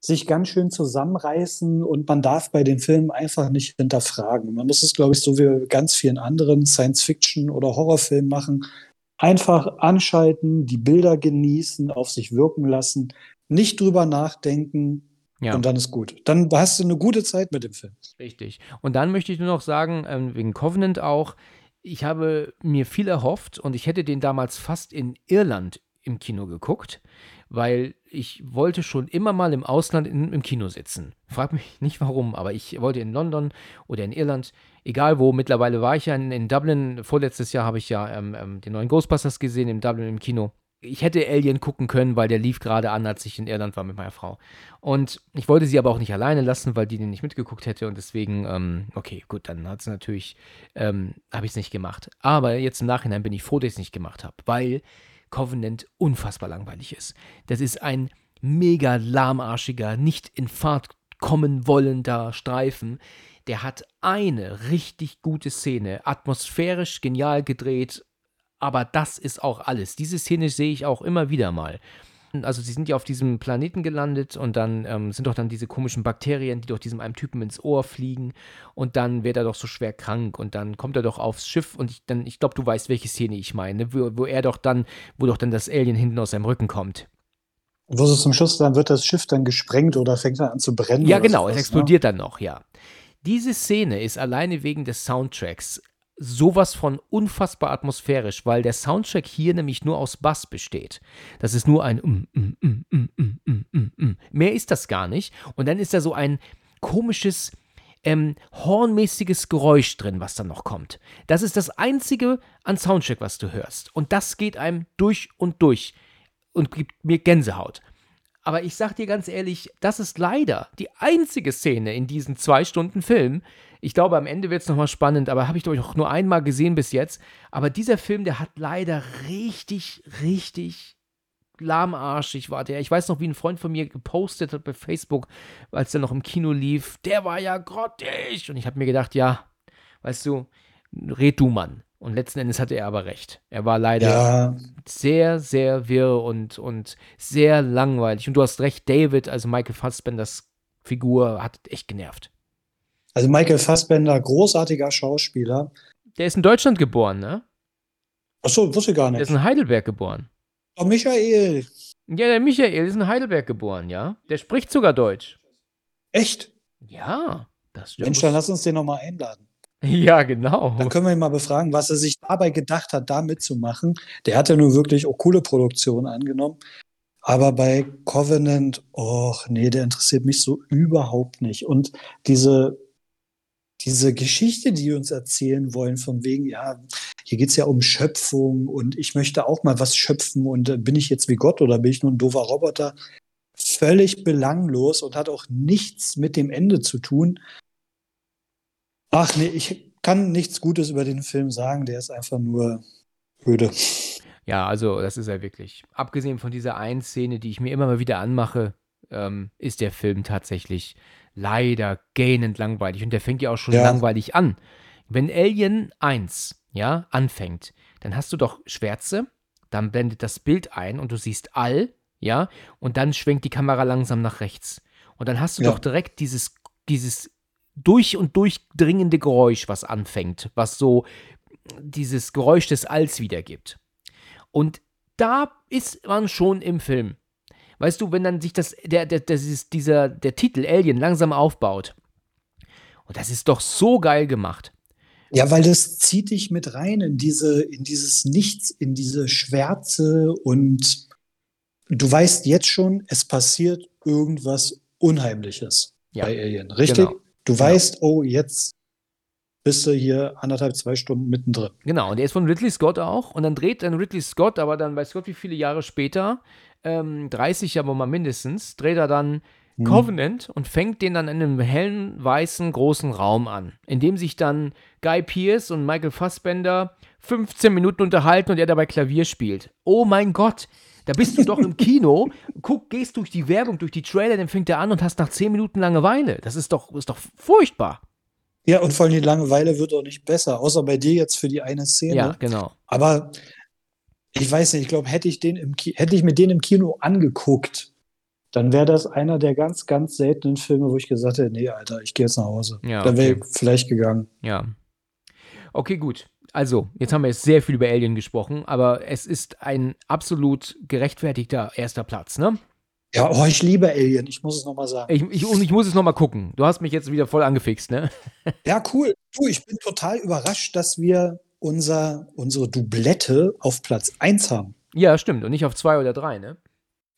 sich ganz schön zusammenreißen und man darf bei den Filmen einfach nicht hinterfragen. Man muss es, glaube ich, so wie ganz vielen anderen Science-Fiction- oder Horrorfilmen machen. Einfach anschalten, die Bilder genießen, auf sich wirken lassen, nicht drüber nachdenken, ja. Und dann ist gut. Dann hast du eine gute Zeit mit dem Film. Richtig. Und dann möchte ich nur noch sagen, ähm, wegen Covenant auch, ich habe mir viel erhofft und ich hätte den damals fast in Irland im Kino geguckt weil ich wollte schon immer mal im Ausland in, im Kino sitzen. Frag mich nicht warum, aber ich wollte in London oder in Irland, egal wo, mittlerweile war ich ja in, in Dublin, vorletztes Jahr habe ich ja ähm, ähm, den neuen Ghostbusters gesehen in Dublin im Kino. Ich hätte Alien gucken können, weil der lief gerade an, als ich in Irland war mit meiner Frau. Und ich wollte sie aber auch nicht alleine lassen, weil die den nicht mitgeguckt hätte. Und deswegen, ähm, okay, gut, dann hat es natürlich, ähm, habe ich es nicht gemacht. Aber jetzt im Nachhinein bin ich froh, dass ich es nicht gemacht habe, weil Covenant unfassbar langweilig ist. Das ist ein mega lahmarschiger, nicht in Fahrt kommen wollender Streifen. Der hat eine richtig gute Szene, atmosphärisch genial gedreht, aber das ist auch alles. Diese Szene sehe ich auch immer wieder mal. Also sie sind ja auf diesem Planeten gelandet und dann ähm, sind doch dann diese komischen Bakterien, die doch diesem einem Typen ins Ohr fliegen und dann wird er doch so schwer krank und dann kommt er doch aufs Schiff und ich, dann, ich glaube, du weißt, welche Szene ich meine, wo, wo er doch dann, wo doch dann das Alien hinten aus seinem Rücken kommt. Wo es zum Schluss dann wird das Schiff dann gesprengt oder fängt dann an zu brennen. Ja, genau, sowas, es ne? explodiert ne? dann noch, ja. Diese Szene ist alleine wegen des Soundtracks sowas von unfassbar atmosphärisch, weil der Soundtrack hier nämlich nur aus Bass besteht. Das ist nur ein mm, mm, mm, Mehr ist das gar nicht. Und dann ist da so ein komisches, ähm, hornmäßiges Geräusch drin, was dann noch kommt. Das ist das einzige an Soundtrack, was du hörst. Und das geht einem durch und durch und gibt mir Gänsehaut. Aber ich sag dir ganz ehrlich, das ist leider die einzige Szene in diesen zwei Stunden Film, ich glaube, am Ende wird es nochmal spannend, aber habe ich doch auch nur einmal gesehen bis jetzt. Aber dieser Film, der hat leider richtig, richtig lahmarschig war der. Ich weiß noch, wie ein Freund von mir gepostet hat bei Facebook, als der noch im Kino lief. Der war ja grottig. Und ich habe mir gedacht, ja, weißt du, red du Mann. Und letzten Endes hatte er aber recht. Er war leider ja. sehr, sehr wirr und, und sehr langweilig. Und du hast recht, David, also Michael Fassbenders Figur, hat echt genervt. Also Michael Fassbender, großartiger Schauspieler. Der ist in Deutschland geboren, ne? Achso, wusste ich gar nicht. Der ist in Heidelberg geboren. Oh, Michael. Ja, der Michael ist in Heidelberg geboren, ja. Der spricht sogar Deutsch. Echt? Ja, das stimmt. Mensch, dann lass uns den nochmal einladen. (laughs) Ja, genau. Dann können wir ihn mal befragen, was er sich dabei gedacht hat, da mitzumachen. Der hat ja nur wirklich auch coole Produktionen angenommen. Aber bei Covenant, och nee, der interessiert mich so überhaupt nicht. Und diese diese Geschichte, die uns erzählen wollen, von wegen, ja, hier geht es ja um Schöpfung und ich möchte auch mal was schöpfen und äh, bin ich jetzt wie Gott oder bin ich nur ein doofer Roboter? Völlig belanglos und hat auch nichts mit dem Ende zu tun. Ach nee, ich kann nichts Gutes über den Film sagen, der ist einfach nur öde. Ja, also das ist er wirklich. Abgesehen von dieser einen Szene, die ich mir immer mal wieder anmache, ähm, ist der Film tatsächlich leider gähnend langweilig. Und der fängt ja auch schon ja. langweilig an. Wenn Alien 1, ja, anfängt, dann hast du doch Schwärze, dann blendet das Bild ein und du siehst All, ja, und dann schwenkt die Kamera langsam nach rechts. Und dann hast du ja. doch direkt dieses, dieses durch und durchdringende Geräusch, was anfängt, was so dieses Geräusch des Alls wiedergibt. Und da ist man schon im Film. Weißt du, wenn dann sich das, der, der, das ist dieser, der Titel Alien langsam aufbaut. Und das ist doch so geil gemacht. Ja, weil das zieht dich mit rein in diese, in dieses Nichts, in diese Schwärze und du weißt jetzt schon, es passiert irgendwas Unheimliches ja, bei Alien. Richtig? Genau. Du genau. weißt, oh, jetzt bist du hier anderthalb, zwei Stunden mittendrin. Genau, und der ist von Ridley Scott auch. Und dann dreht dann Ridley Scott, aber dann weiß Gott, wie viele Jahre später, ähm, 30 aber mal mindestens, dreht er dann hm. Covenant und fängt den dann in einem hellen, weißen, großen Raum an, in dem sich dann Guy Pierce und Michael Fassbender 15 Minuten unterhalten und er dabei Klavier spielt. Oh mein Gott, da bist du doch im (laughs) Kino, guck, gehst durch die Werbung, durch die Trailer, dann fängt er an und hast nach 10 Minuten Langeweile. Das ist doch, ist doch furchtbar. Ja, und vor allem die Langeweile wird auch nicht besser, außer bei dir jetzt für die eine Szene. Ja, genau. Aber ich weiß nicht, ich glaube, hätte ich hätte ich mir den im Kino angeguckt, dann wäre das einer der ganz, ganz seltenen Filme, wo ich gesagt hätte, nee, Alter, ich gehe jetzt nach Hause. Ja, dann wäre okay. ich vielleicht gegangen. Ja. Okay, gut. Also, jetzt haben wir jetzt sehr viel über Alien gesprochen, aber es ist ein absolut gerechtfertigter erster Platz, ne? Ja, oh, ich liebe Alien, ich muss es nochmal sagen. Ich, ich, ich muss es nochmal gucken. Du hast mich jetzt wieder voll angefixt, ne? Ja, cool. Du, ich bin total überrascht, dass wir unser, unsere Doublette auf Platz 1 haben. Ja, stimmt. Und nicht auf 2 oder 3, ne?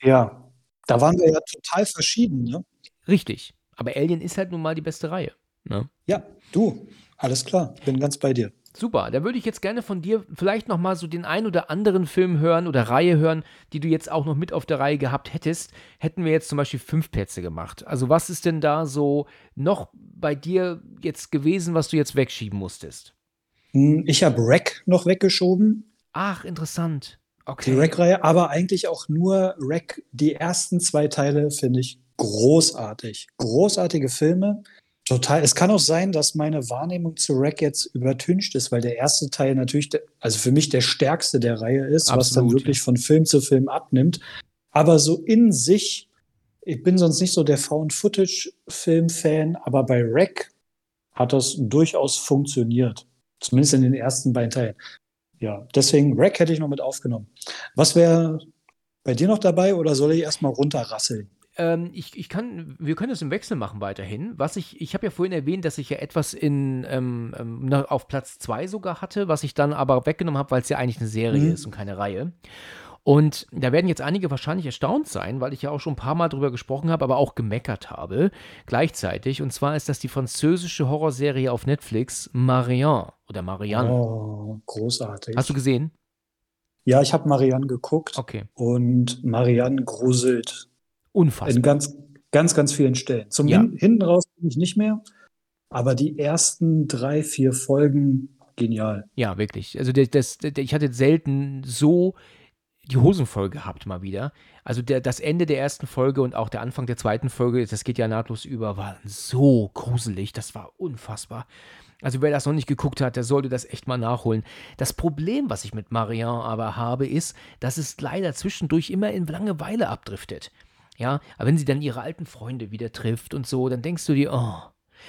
Ja. Da waren wir ja total verschieden, ne? Richtig. Aber Alien ist halt nun mal die beste Reihe. Ne? Ja, du, alles klar. Bin ganz bei dir. Super, da würde ich jetzt gerne von dir vielleicht noch mal so den ein oder anderen Film hören oder Reihe hören, die du jetzt auch noch mit auf der Reihe gehabt hättest. Hätten wir jetzt zum Beispiel fünf Plätze gemacht. Also was ist denn da so noch bei dir jetzt gewesen, was du jetzt wegschieben musstest? Hm, ich habe Rack noch weggeschoben. Ach, interessant. Okay. Die Rack-Reihe, aber eigentlich auch nur Rack. Die ersten zwei Teile finde ich großartig. Großartige Filme. Total. Es kann auch sein, dass meine Wahrnehmung zu Rack jetzt übertüncht ist, weil der erste Teil natürlich, also für mich der stärkste der Reihe ist, Absolut, was dann wirklich ja. von Film zu Film abnimmt. Aber so in sich, ich bin sonst nicht so der Found-Footage-Film-Fan, aber bei Rack hat das durchaus funktioniert. Zumindest in den ersten beiden Teilen. Ja, deswegen Rack hätte ich noch mit aufgenommen. Was wäre bei dir noch dabei oder soll ich erstmal runterrasseln? Ähm, ich, ich kann, wir können es im Wechsel machen weiterhin. Was ich, ich habe ja vorhin erwähnt, dass ich ja etwas in, ähm, ähm auf Platz 2 sogar hatte, was ich dann aber weggenommen habe, weil es ja eigentlich eine Serie mhm. ist und keine Reihe. Und da werden jetzt einige wahrscheinlich erstaunt sein, weil ich ja auch schon ein paar Mal drüber gesprochen habe, aber auch gemeckert habe gleichzeitig. Und zwar ist das die französische Horrorserie auf Netflix Marianne oder Marianne. Oh, großartig. Hast du gesehen? Ja, ich habe Marianne geguckt. Okay. Und Marianne gruselt. Unfassbar. In ganz, ganz, ganz vielen Stellen. Zum ja. Hin hinten raus bin ich nicht mehr. Aber die ersten drei, vier Folgen, genial. Ja, wirklich. Also das, das, ich hatte selten so die Hosen voll gehabt mal wieder. Also der, das Ende der ersten Folge und auch der Anfang der zweiten Folge, das geht ja nahtlos über, war so gruselig. Das war unfassbar. Also wer das noch nicht geguckt hat, der sollte das echt mal nachholen. Das Problem, was ich mit Marianne aber habe, ist, dass es leider zwischendurch immer in Langeweile abdriftet. Ja, aber wenn sie dann ihre alten Freunde wieder trifft und so, dann denkst du dir, oh.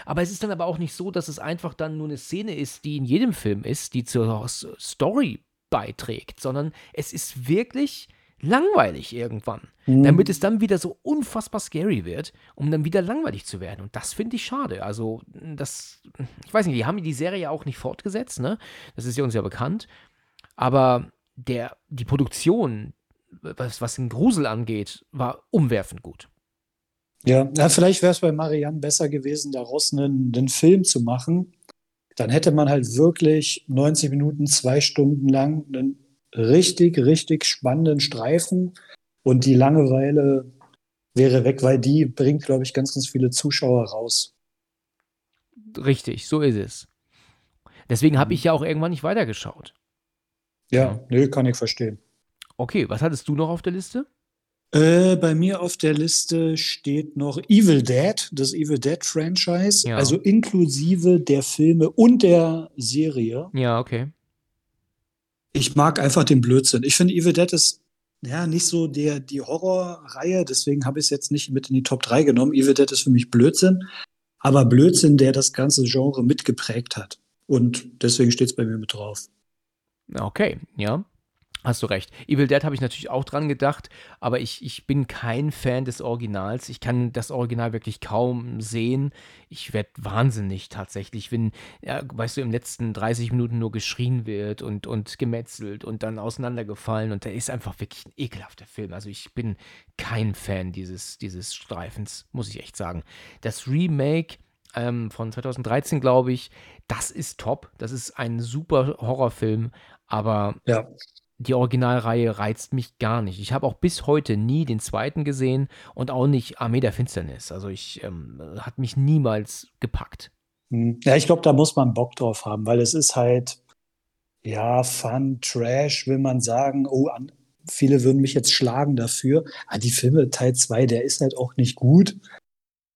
Aber es ist dann aber auch nicht so, dass es einfach dann nur eine Szene ist, die in jedem Film ist, die zur Story beiträgt, sondern es ist wirklich langweilig irgendwann, mhm. damit es dann wieder so unfassbar scary wird, um dann wieder langweilig zu werden. Und das finde ich schade. Also, das, ich weiß nicht, die haben die Serie ja auch nicht fortgesetzt, ne? Das ist ja uns ja bekannt. Aber der, die Produktion, was, was den Grusel angeht, war umwerfend gut. Ja, ja vielleicht wäre es bei Marianne besser gewesen, daraus einen, einen Film zu machen. Dann hätte man halt wirklich 90 Minuten, zwei Stunden lang einen richtig, richtig spannenden Streifen und die Langeweile wäre weg, weil die bringt, glaube ich, ganz, ganz viele Zuschauer raus. Richtig, so ist es. Deswegen habe ich ja auch irgendwann nicht weitergeschaut. Ja, ja, nö, kann ich verstehen. Okay, was hattest du noch auf der Liste? Äh, bei mir auf der Liste steht noch Evil Dead, das Evil Dead Franchise, ja. also inklusive der Filme und der Serie. Ja, okay. Ich mag einfach den Blödsinn. Ich finde Evil Dead ist ja nicht so der, die Horrorreihe, deswegen habe ich es jetzt nicht mit in die Top 3 genommen. Evil Dead ist für mich Blödsinn, aber Blödsinn, der das ganze Genre mitgeprägt hat. Und deswegen steht es bei mir mit drauf. Okay, ja. Hast du recht. Evil Dead habe ich natürlich auch dran gedacht, aber ich, ich bin kein Fan des Originals. Ich kann das Original wirklich kaum sehen. Ich werde wahnsinnig tatsächlich, wenn, ja, weißt du, im letzten 30 Minuten nur geschrien wird und, und gemetzelt und dann auseinandergefallen und der ist einfach wirklich ein ekelhafter Film. Also ich bin kein Fan dieses, dieses Streifens, muss ich echt sagen. Das Remake ähm, von 2013, glaube ich, das ist top. Das ist ein super Horrorfilm, aber ja die Originalreihe reizt mich gar nicht. Ich habe auch bis heute nie den zweiten gesehen und auch nicht Armee der Finsternis. Also ich ähm, hat mich niemals gepackt. Hm. Ja, ich glaube, da muss man Bock drauf haben, weil es ist halt, ja, Fun, Trash, will man sagen. Oh, an, viele würden mich jetzt schlagen dafür. Ah, die Filme Teil 2, der ist halt auch nicht gut.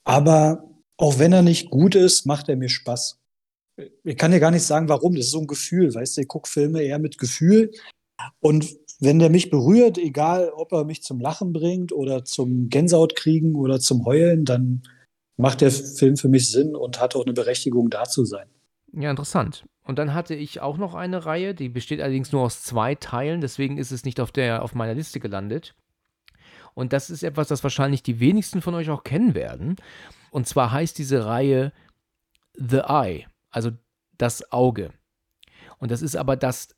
Aber auch wenn er nicht gut ist, macht er mir Spaß. Ich kann dir gar nicht sagen, warum. Das ist so ein Gefühl, weißt du, ich gucke Filme eher mit Gefühl. Und wenn der mich berührt, egal ob er mich zum Lachen bringt oder zum Gänsehaut kriegen oder zum Heulen, dann macht der Film für mich Sinn und hat auch eine Berechtigung, da zu sein. Ja, interessant. Und dann hatte ich auch noch eine Reihe, die besteht allerdings nur aus zwei Teilen, deswegen ist es nicht auf, der, auf meiner Liste gelandet. Und das ist etwas, das wahrscheinlich die wenigsten von euch auch kennen werden. Und zwar heißt diese Reihe The Eye, also das Auge. Und das ist aber das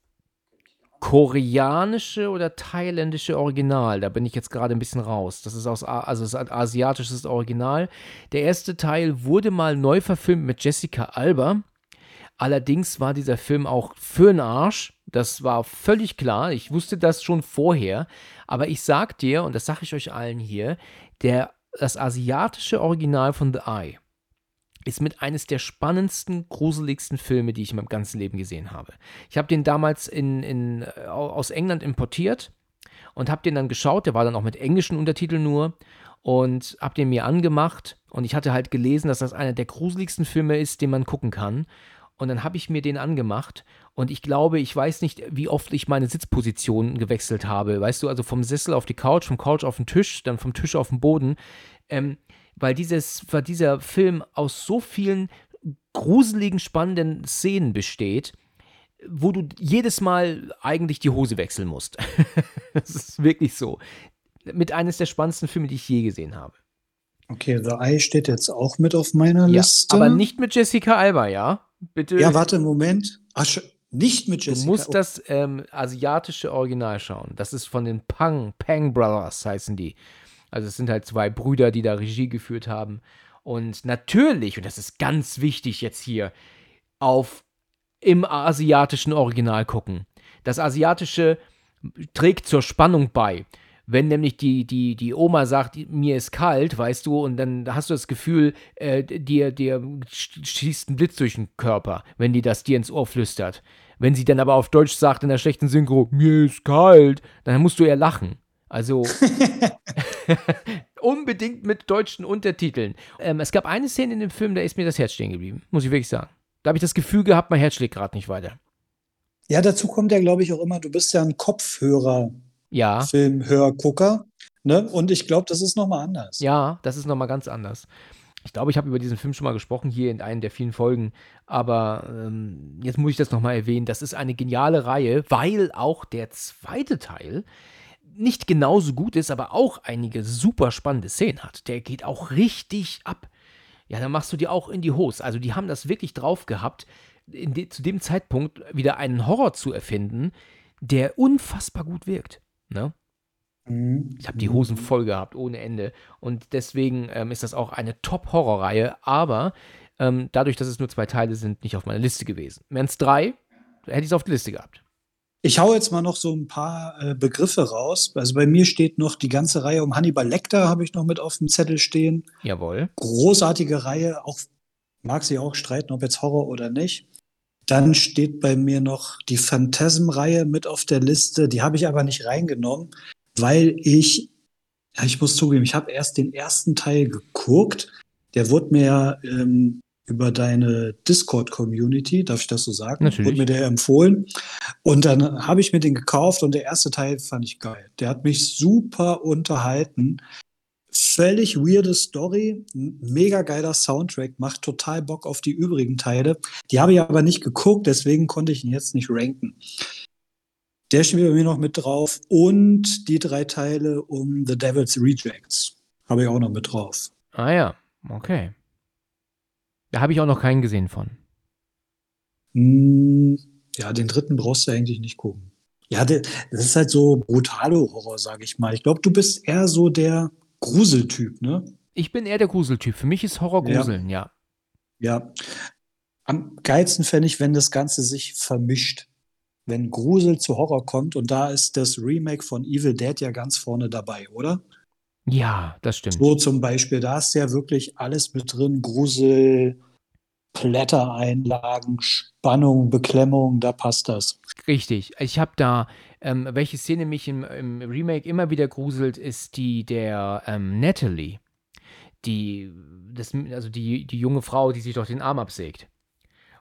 koreanische oder thailändische Original. Da bin ich jetzt gerade ein bisschen raus. Das ist aus, also ist ein asiatisches Original. Der erste Teil wurde mal neu verfilmt mit Jessica Alba. Allerdings war dieser Film auch für den Arsch. Das war völlig klar. Ich wusste das schon vorher. Aber ich sag dir, und das sage ich euch allen hier, der, das asiatische Original von The Eye ist mit eines der spannendsten, gruseligsten Filme, die ich in meinem ganzen Leben gesehen habe. Ich habe den damals in, in, aus England importiert und habe den dann geschaut. Der war dann auch mit englischen Untertiteln nur und habe den mir angemacht und ich hatte halt gelesen, dass das einer der gruseligsten Filme ist, den man gucken kann. Und dann habe ich mir den angemacht und ich glaube, ich weiß nicht, wie oft ich meine Sitzposition gewechselt habe. Weißt du, also vom Sessel auf die Couch, vom Couch auf den Tisch, dann vom Tisch auf den Boden. Ähm, weil dieses, weil dieser Film aus so vielen gruseligen, spannenden Szenen besteht, wo du jedes Mal eigentlich die Hose wechseln musst. (laughs) das ist wirklich so. Mit eines der spannendsten Filme, die ich je gesehen habe. Okay, The Eye steht jetzt auch mit auf meiner ja, Liste. Aber nicht mit Jessica Alba, ja? Bitte. Ja, warte, Moment. Ach, nicht mit Jessica. Du musst das ähm, asiatische Original schauen. Das ist von den Pang, Pang Brothers heißen die. Also es sind halt zwei Brüder, die da Regie geführt haben. Und natürlich, und das ist ganz wichtig jetzt hier, auf im asiatischen Original gucken. Das asiatische trägt zur Spannung bei. Wenn nämlich die, die, die Oma sagt, mir ist kalt, weißt du, und dann hast du das Gefühl, äh, dir, dir schießt ein Blitz durch den Körper, wenn die das dir ins Ohr flüstert. Wenn sie dann aber auf Deutsch sagt in der schlechten Synchro, mir ist kalt, dann musst du eher lachen. Also (laughs) (laughs) unbedingt mit deutschen Untertiteln. Ähm, es gab eine Szene in dem Film, da ist mir das Herz stehen geblieben, muss ich wirklich sagen. Da habe ich das Gefühl gehabt, mein Herz schlägt gerade nicht weiter. Ja, dazu kommt ja, glaube ich, auch immer, du bist ja ein Kopfhörer. Ja. Filmhörgucker. Ne? Und ich glaube, das ist nochmal anders. Ja, das ist nochmal ganz anders. Ich glaube, ich habe über diesen Film schon mal gesprochen, hier in einer der vielen Folgen. Aber ähm, jetzt muss ich das nochmal erwähnen. Das ist eine geniale Reihe, weil auch der zweite Teil nicht genauso gut ist, aber auch einige super spannende Szenen hat. Der geht auch richtig ab. Ja, dann machst du dir auch in die Hose. Also die haben das wirklich drauf gehabt, de zu dem Zeitpunkt wieder einen Horror zu erfinden, der unfassbar gut wirkt. Ne? Mhm. Ich habe die Hosen voll gehabt, ohne Ende. Und deswegen ähm, ist das auch eine Top-Horror-Reihe, aber ähm, dadurch, dass es nur zwei Teile sind, nicht auf meiner Liste gewesen. Wären es drei, hätte ich es auf der Liste gehabt. Ich hau jetzt mal noch so ein paar äh, Begriffe raus. Also bei mir steht noch die ganze Reihe um Hannibal Lecter, habe ich noch mit auf dem Zettel stehen. Jawohl. Großartige Reihe, auch mag sie auch streiten, ob jetzt Horror oder nicht. Dann steht bei mir noch die Phantasm-Reihe mit auf der Liste. Die habe ich aber nicht reingenommen, weil ich, ja, ich muss zugeben, ich habe erst den ersten Teil geguckt. Der wurde mir ähm, über deine Discord-Community, darf ich das so sagen? Natürlich. Wurde mir der empfohlen. Und dann habe ich mir den gekauft und der erste Teil fand ich geil. Der hat mich super unterhalten. Völlig weirde Story, mega geiler Soundtrack, macht total Bock auf die übrigen Teile. Die habe ich aber nicht geguckt, deswegen konnte ich ihn jetzt nicht ranken. Der steht bei mir noch mit drauf und die drei Teile um The Devil's Rejects habe ich auch noch mit drauf. Ah ja, okay. Da habe ich auch noch keinen gesehen von. Hm, ja, den dritten brauchst du eigentlich nicht gucken. Ja, das ist halt so brutale Horror, sage ich mal. Ich glaube, du bist eher so der Gruseltyp, ne? Ich bin eher der Gruseltyp. Für mich ist Horror Gruseln, ja. Ja. ja. Am geilsten fände ich, wenn das Ganze sich vermischt. wenn Grusel zu Horror kommt und da ist das Remake von Evil Dead ja ganz vorne dabei, oder? Ja, das stimmt. So zum Beispiel, da ist ja wirklich alles mit drin, Grusel, Blättereinlagen, Spannung, Beklemmung, da passt das. Richtig. Ich habe da, ähm, welche Szene mich im, im, Remake immer wieder gruselt, ist die der ähm, Natalie. Die, das, also die, die junge Frau, die sich doch den Arm absägt.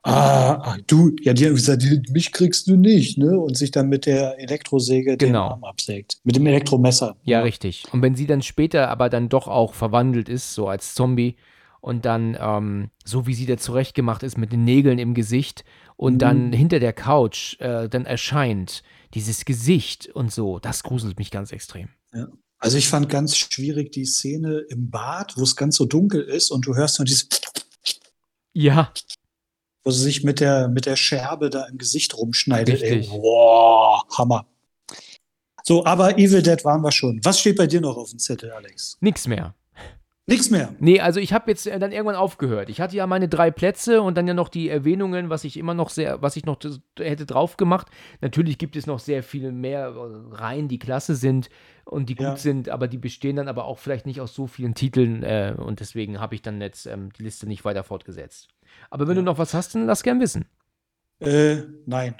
Ah, ah, du, ja, die haben gesagt, mich kriegst du nicht, ne? Und sich dann mit der Elektrosäge genau. den Arm absägt. Mit dem Elektromesser. Ja, ja, richtig. Und wenn sie dann später aber dann doch auch verwandelt ist, so als Zombie, und dann, ähm, so wie sie da zurechtgemacht ist, mit den Nägeln im Gesicht und mhm. dann hinter der Couch äh, dann erscheint, dieses Gesicht und so, das gruselt mich ganz extrem. Ja. Also ich fand ganz schwierig die Szene im Bad, wo es ganz so dunkel ist und du hörst nur dieses Ja. Wo sie sich mit der, mit der Scherbe da im Gesicht rumschneidet. Richtig. Ey, boah, Hammer. So, aber Evil Dead waren wir schon. Was steht bei dir noch auf dem Zettel, Alex? Nix mehr. Nichts mehr. Nee, also ich habe jetzt äh, dann irgendwann aufgehört. Ich hatte ja meine drei Plätze und dann ja noch die Erwähnungen, was ich immer noch sehr, was ich noch hätte drauf gemacht. Natürlich gibt es noch sehr viel mehr äh, Reihen, die klasse sind und die gut ja. sind, aber die bestehen dann aber auch vielleicht nicht aus so vielen Titeln äh, und deswegen habe ich dann jetzt ähm, die Liste nicht weiter fortgesetzt. Aber wenn ja. du noch was hast, dann lass gern wissen. Äh, nein.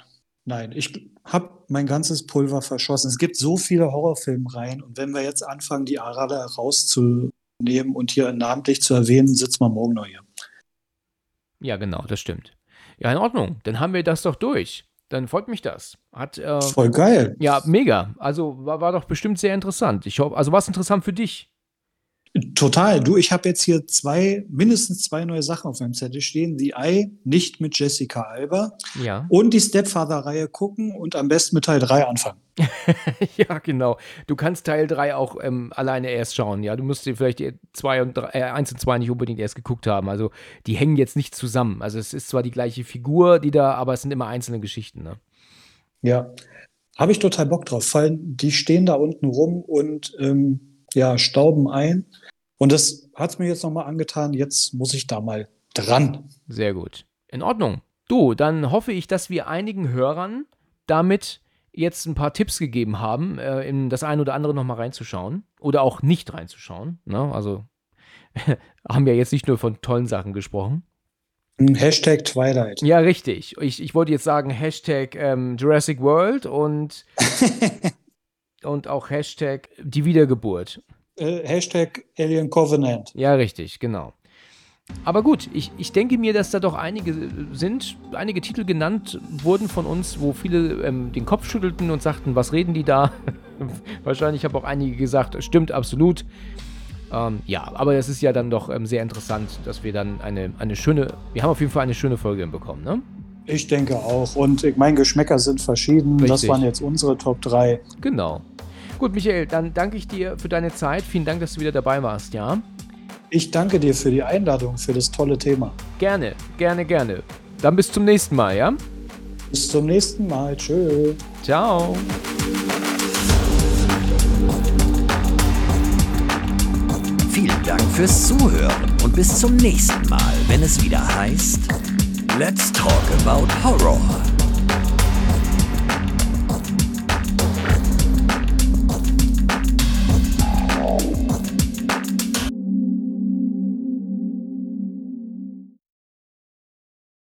Nein, ich habe mein ganzes Pulver verschossen. Es gibt so viele Horrorfilmreihen und wenn wir jetzt anfangen, die Arade rauszu nehmen und hier namentlich zu erwähnen, sitzen wir morgen noch hier. Ja, genau, das stimmt. Ja, in Ordnung. Dann haben wir das doch durch. Dann freut mich das. Hat, äh, Voll geil. Ja, mega. Also war, war doch bestimmt sehr interessant. Ich hoffe, also war es interessant für dich? Total. Du, ich habe jetzt hier zwei, mindestens zwei neue Sachen auf meinem Zettel stehen. The Eye, nicht mit Jessica Alba. Ja. Und die Stepfather-Reihe gucken und am besten mit Teil 3 anfangen. (laughs) ja, genau. Du kannst Teil 3 auch ähm, alleine erst schauen. Ja, du musst dir vielleicht zwei und drei, äh, 1 und 2 nicht unbedingt erst geguckt haben. Also die hängen jetzt nicht zusammen. Also es ist zwar die gleiche Figur, die da, aber es sind immer einzelne Geschichten. Ne? Ja. Habe ich total Bock drauf. Fallen, die stehen da unten rum und ähm, ja, stauben ein. Und das hat es mir jetzt nochmal angetan. Jetzt muss ich da mal dran. Sehr gut. In Ordnung. Du, dann hoffe ich, dass wir einigen Hörern damit jetzt ein paar Tipps gegeben haben, äh, in das eine oder andere nochmal reinzuschauen. Oder auch nicht reinzuschauen. Ne? Also (laughs) haben ja jetzt nicht nur von tollen Sachen gesprochen. Hashtag Twilight. Ja, richtig. Ich, ich wollte jetzt sagen Hashtag ähm, Jurassic World und (laughs) und auch Hashtag die Wiedergeburt. Äh, Hashtag Alien Covenant. Ja, richtig, genau. Aber gut, ich, ich denke mir, dass da doch einige sind, einige Titel genannt wurden von uns, wo viele ähm, den Kopf schüttelten und sagten, was reden die da? (laughs) Wahrscheinlich haben auch einige gesagt, stimmt absolut. Ähm, ja, aber es ist ja dann doch ähm, sehr interessant, dass wir dann eine, eine schöne, wir haben auf jeden Fall eine schöne Folge bekommen, ne? Ich denke auch. Und ich meine, Geschmäcker sind verschieden. Richtig. Das waren jetzt unsere Top 3. Genau. Gut, Michael, dann danke ich dir für deine Zeit. Vielen Dank, dass du wieder dabei warst, ja? Ich danke dir für die Einladung, für das tolle Thema. Gerne, gerne, gerne. Dann bis zum nächsten Mal, ja? Bis zum nächsten Mal. Tschö. Ciao. Vielen Dank fürs Zuhören und bis zum nächsten Mal, wenn es wieder heißt Let's talk about horror.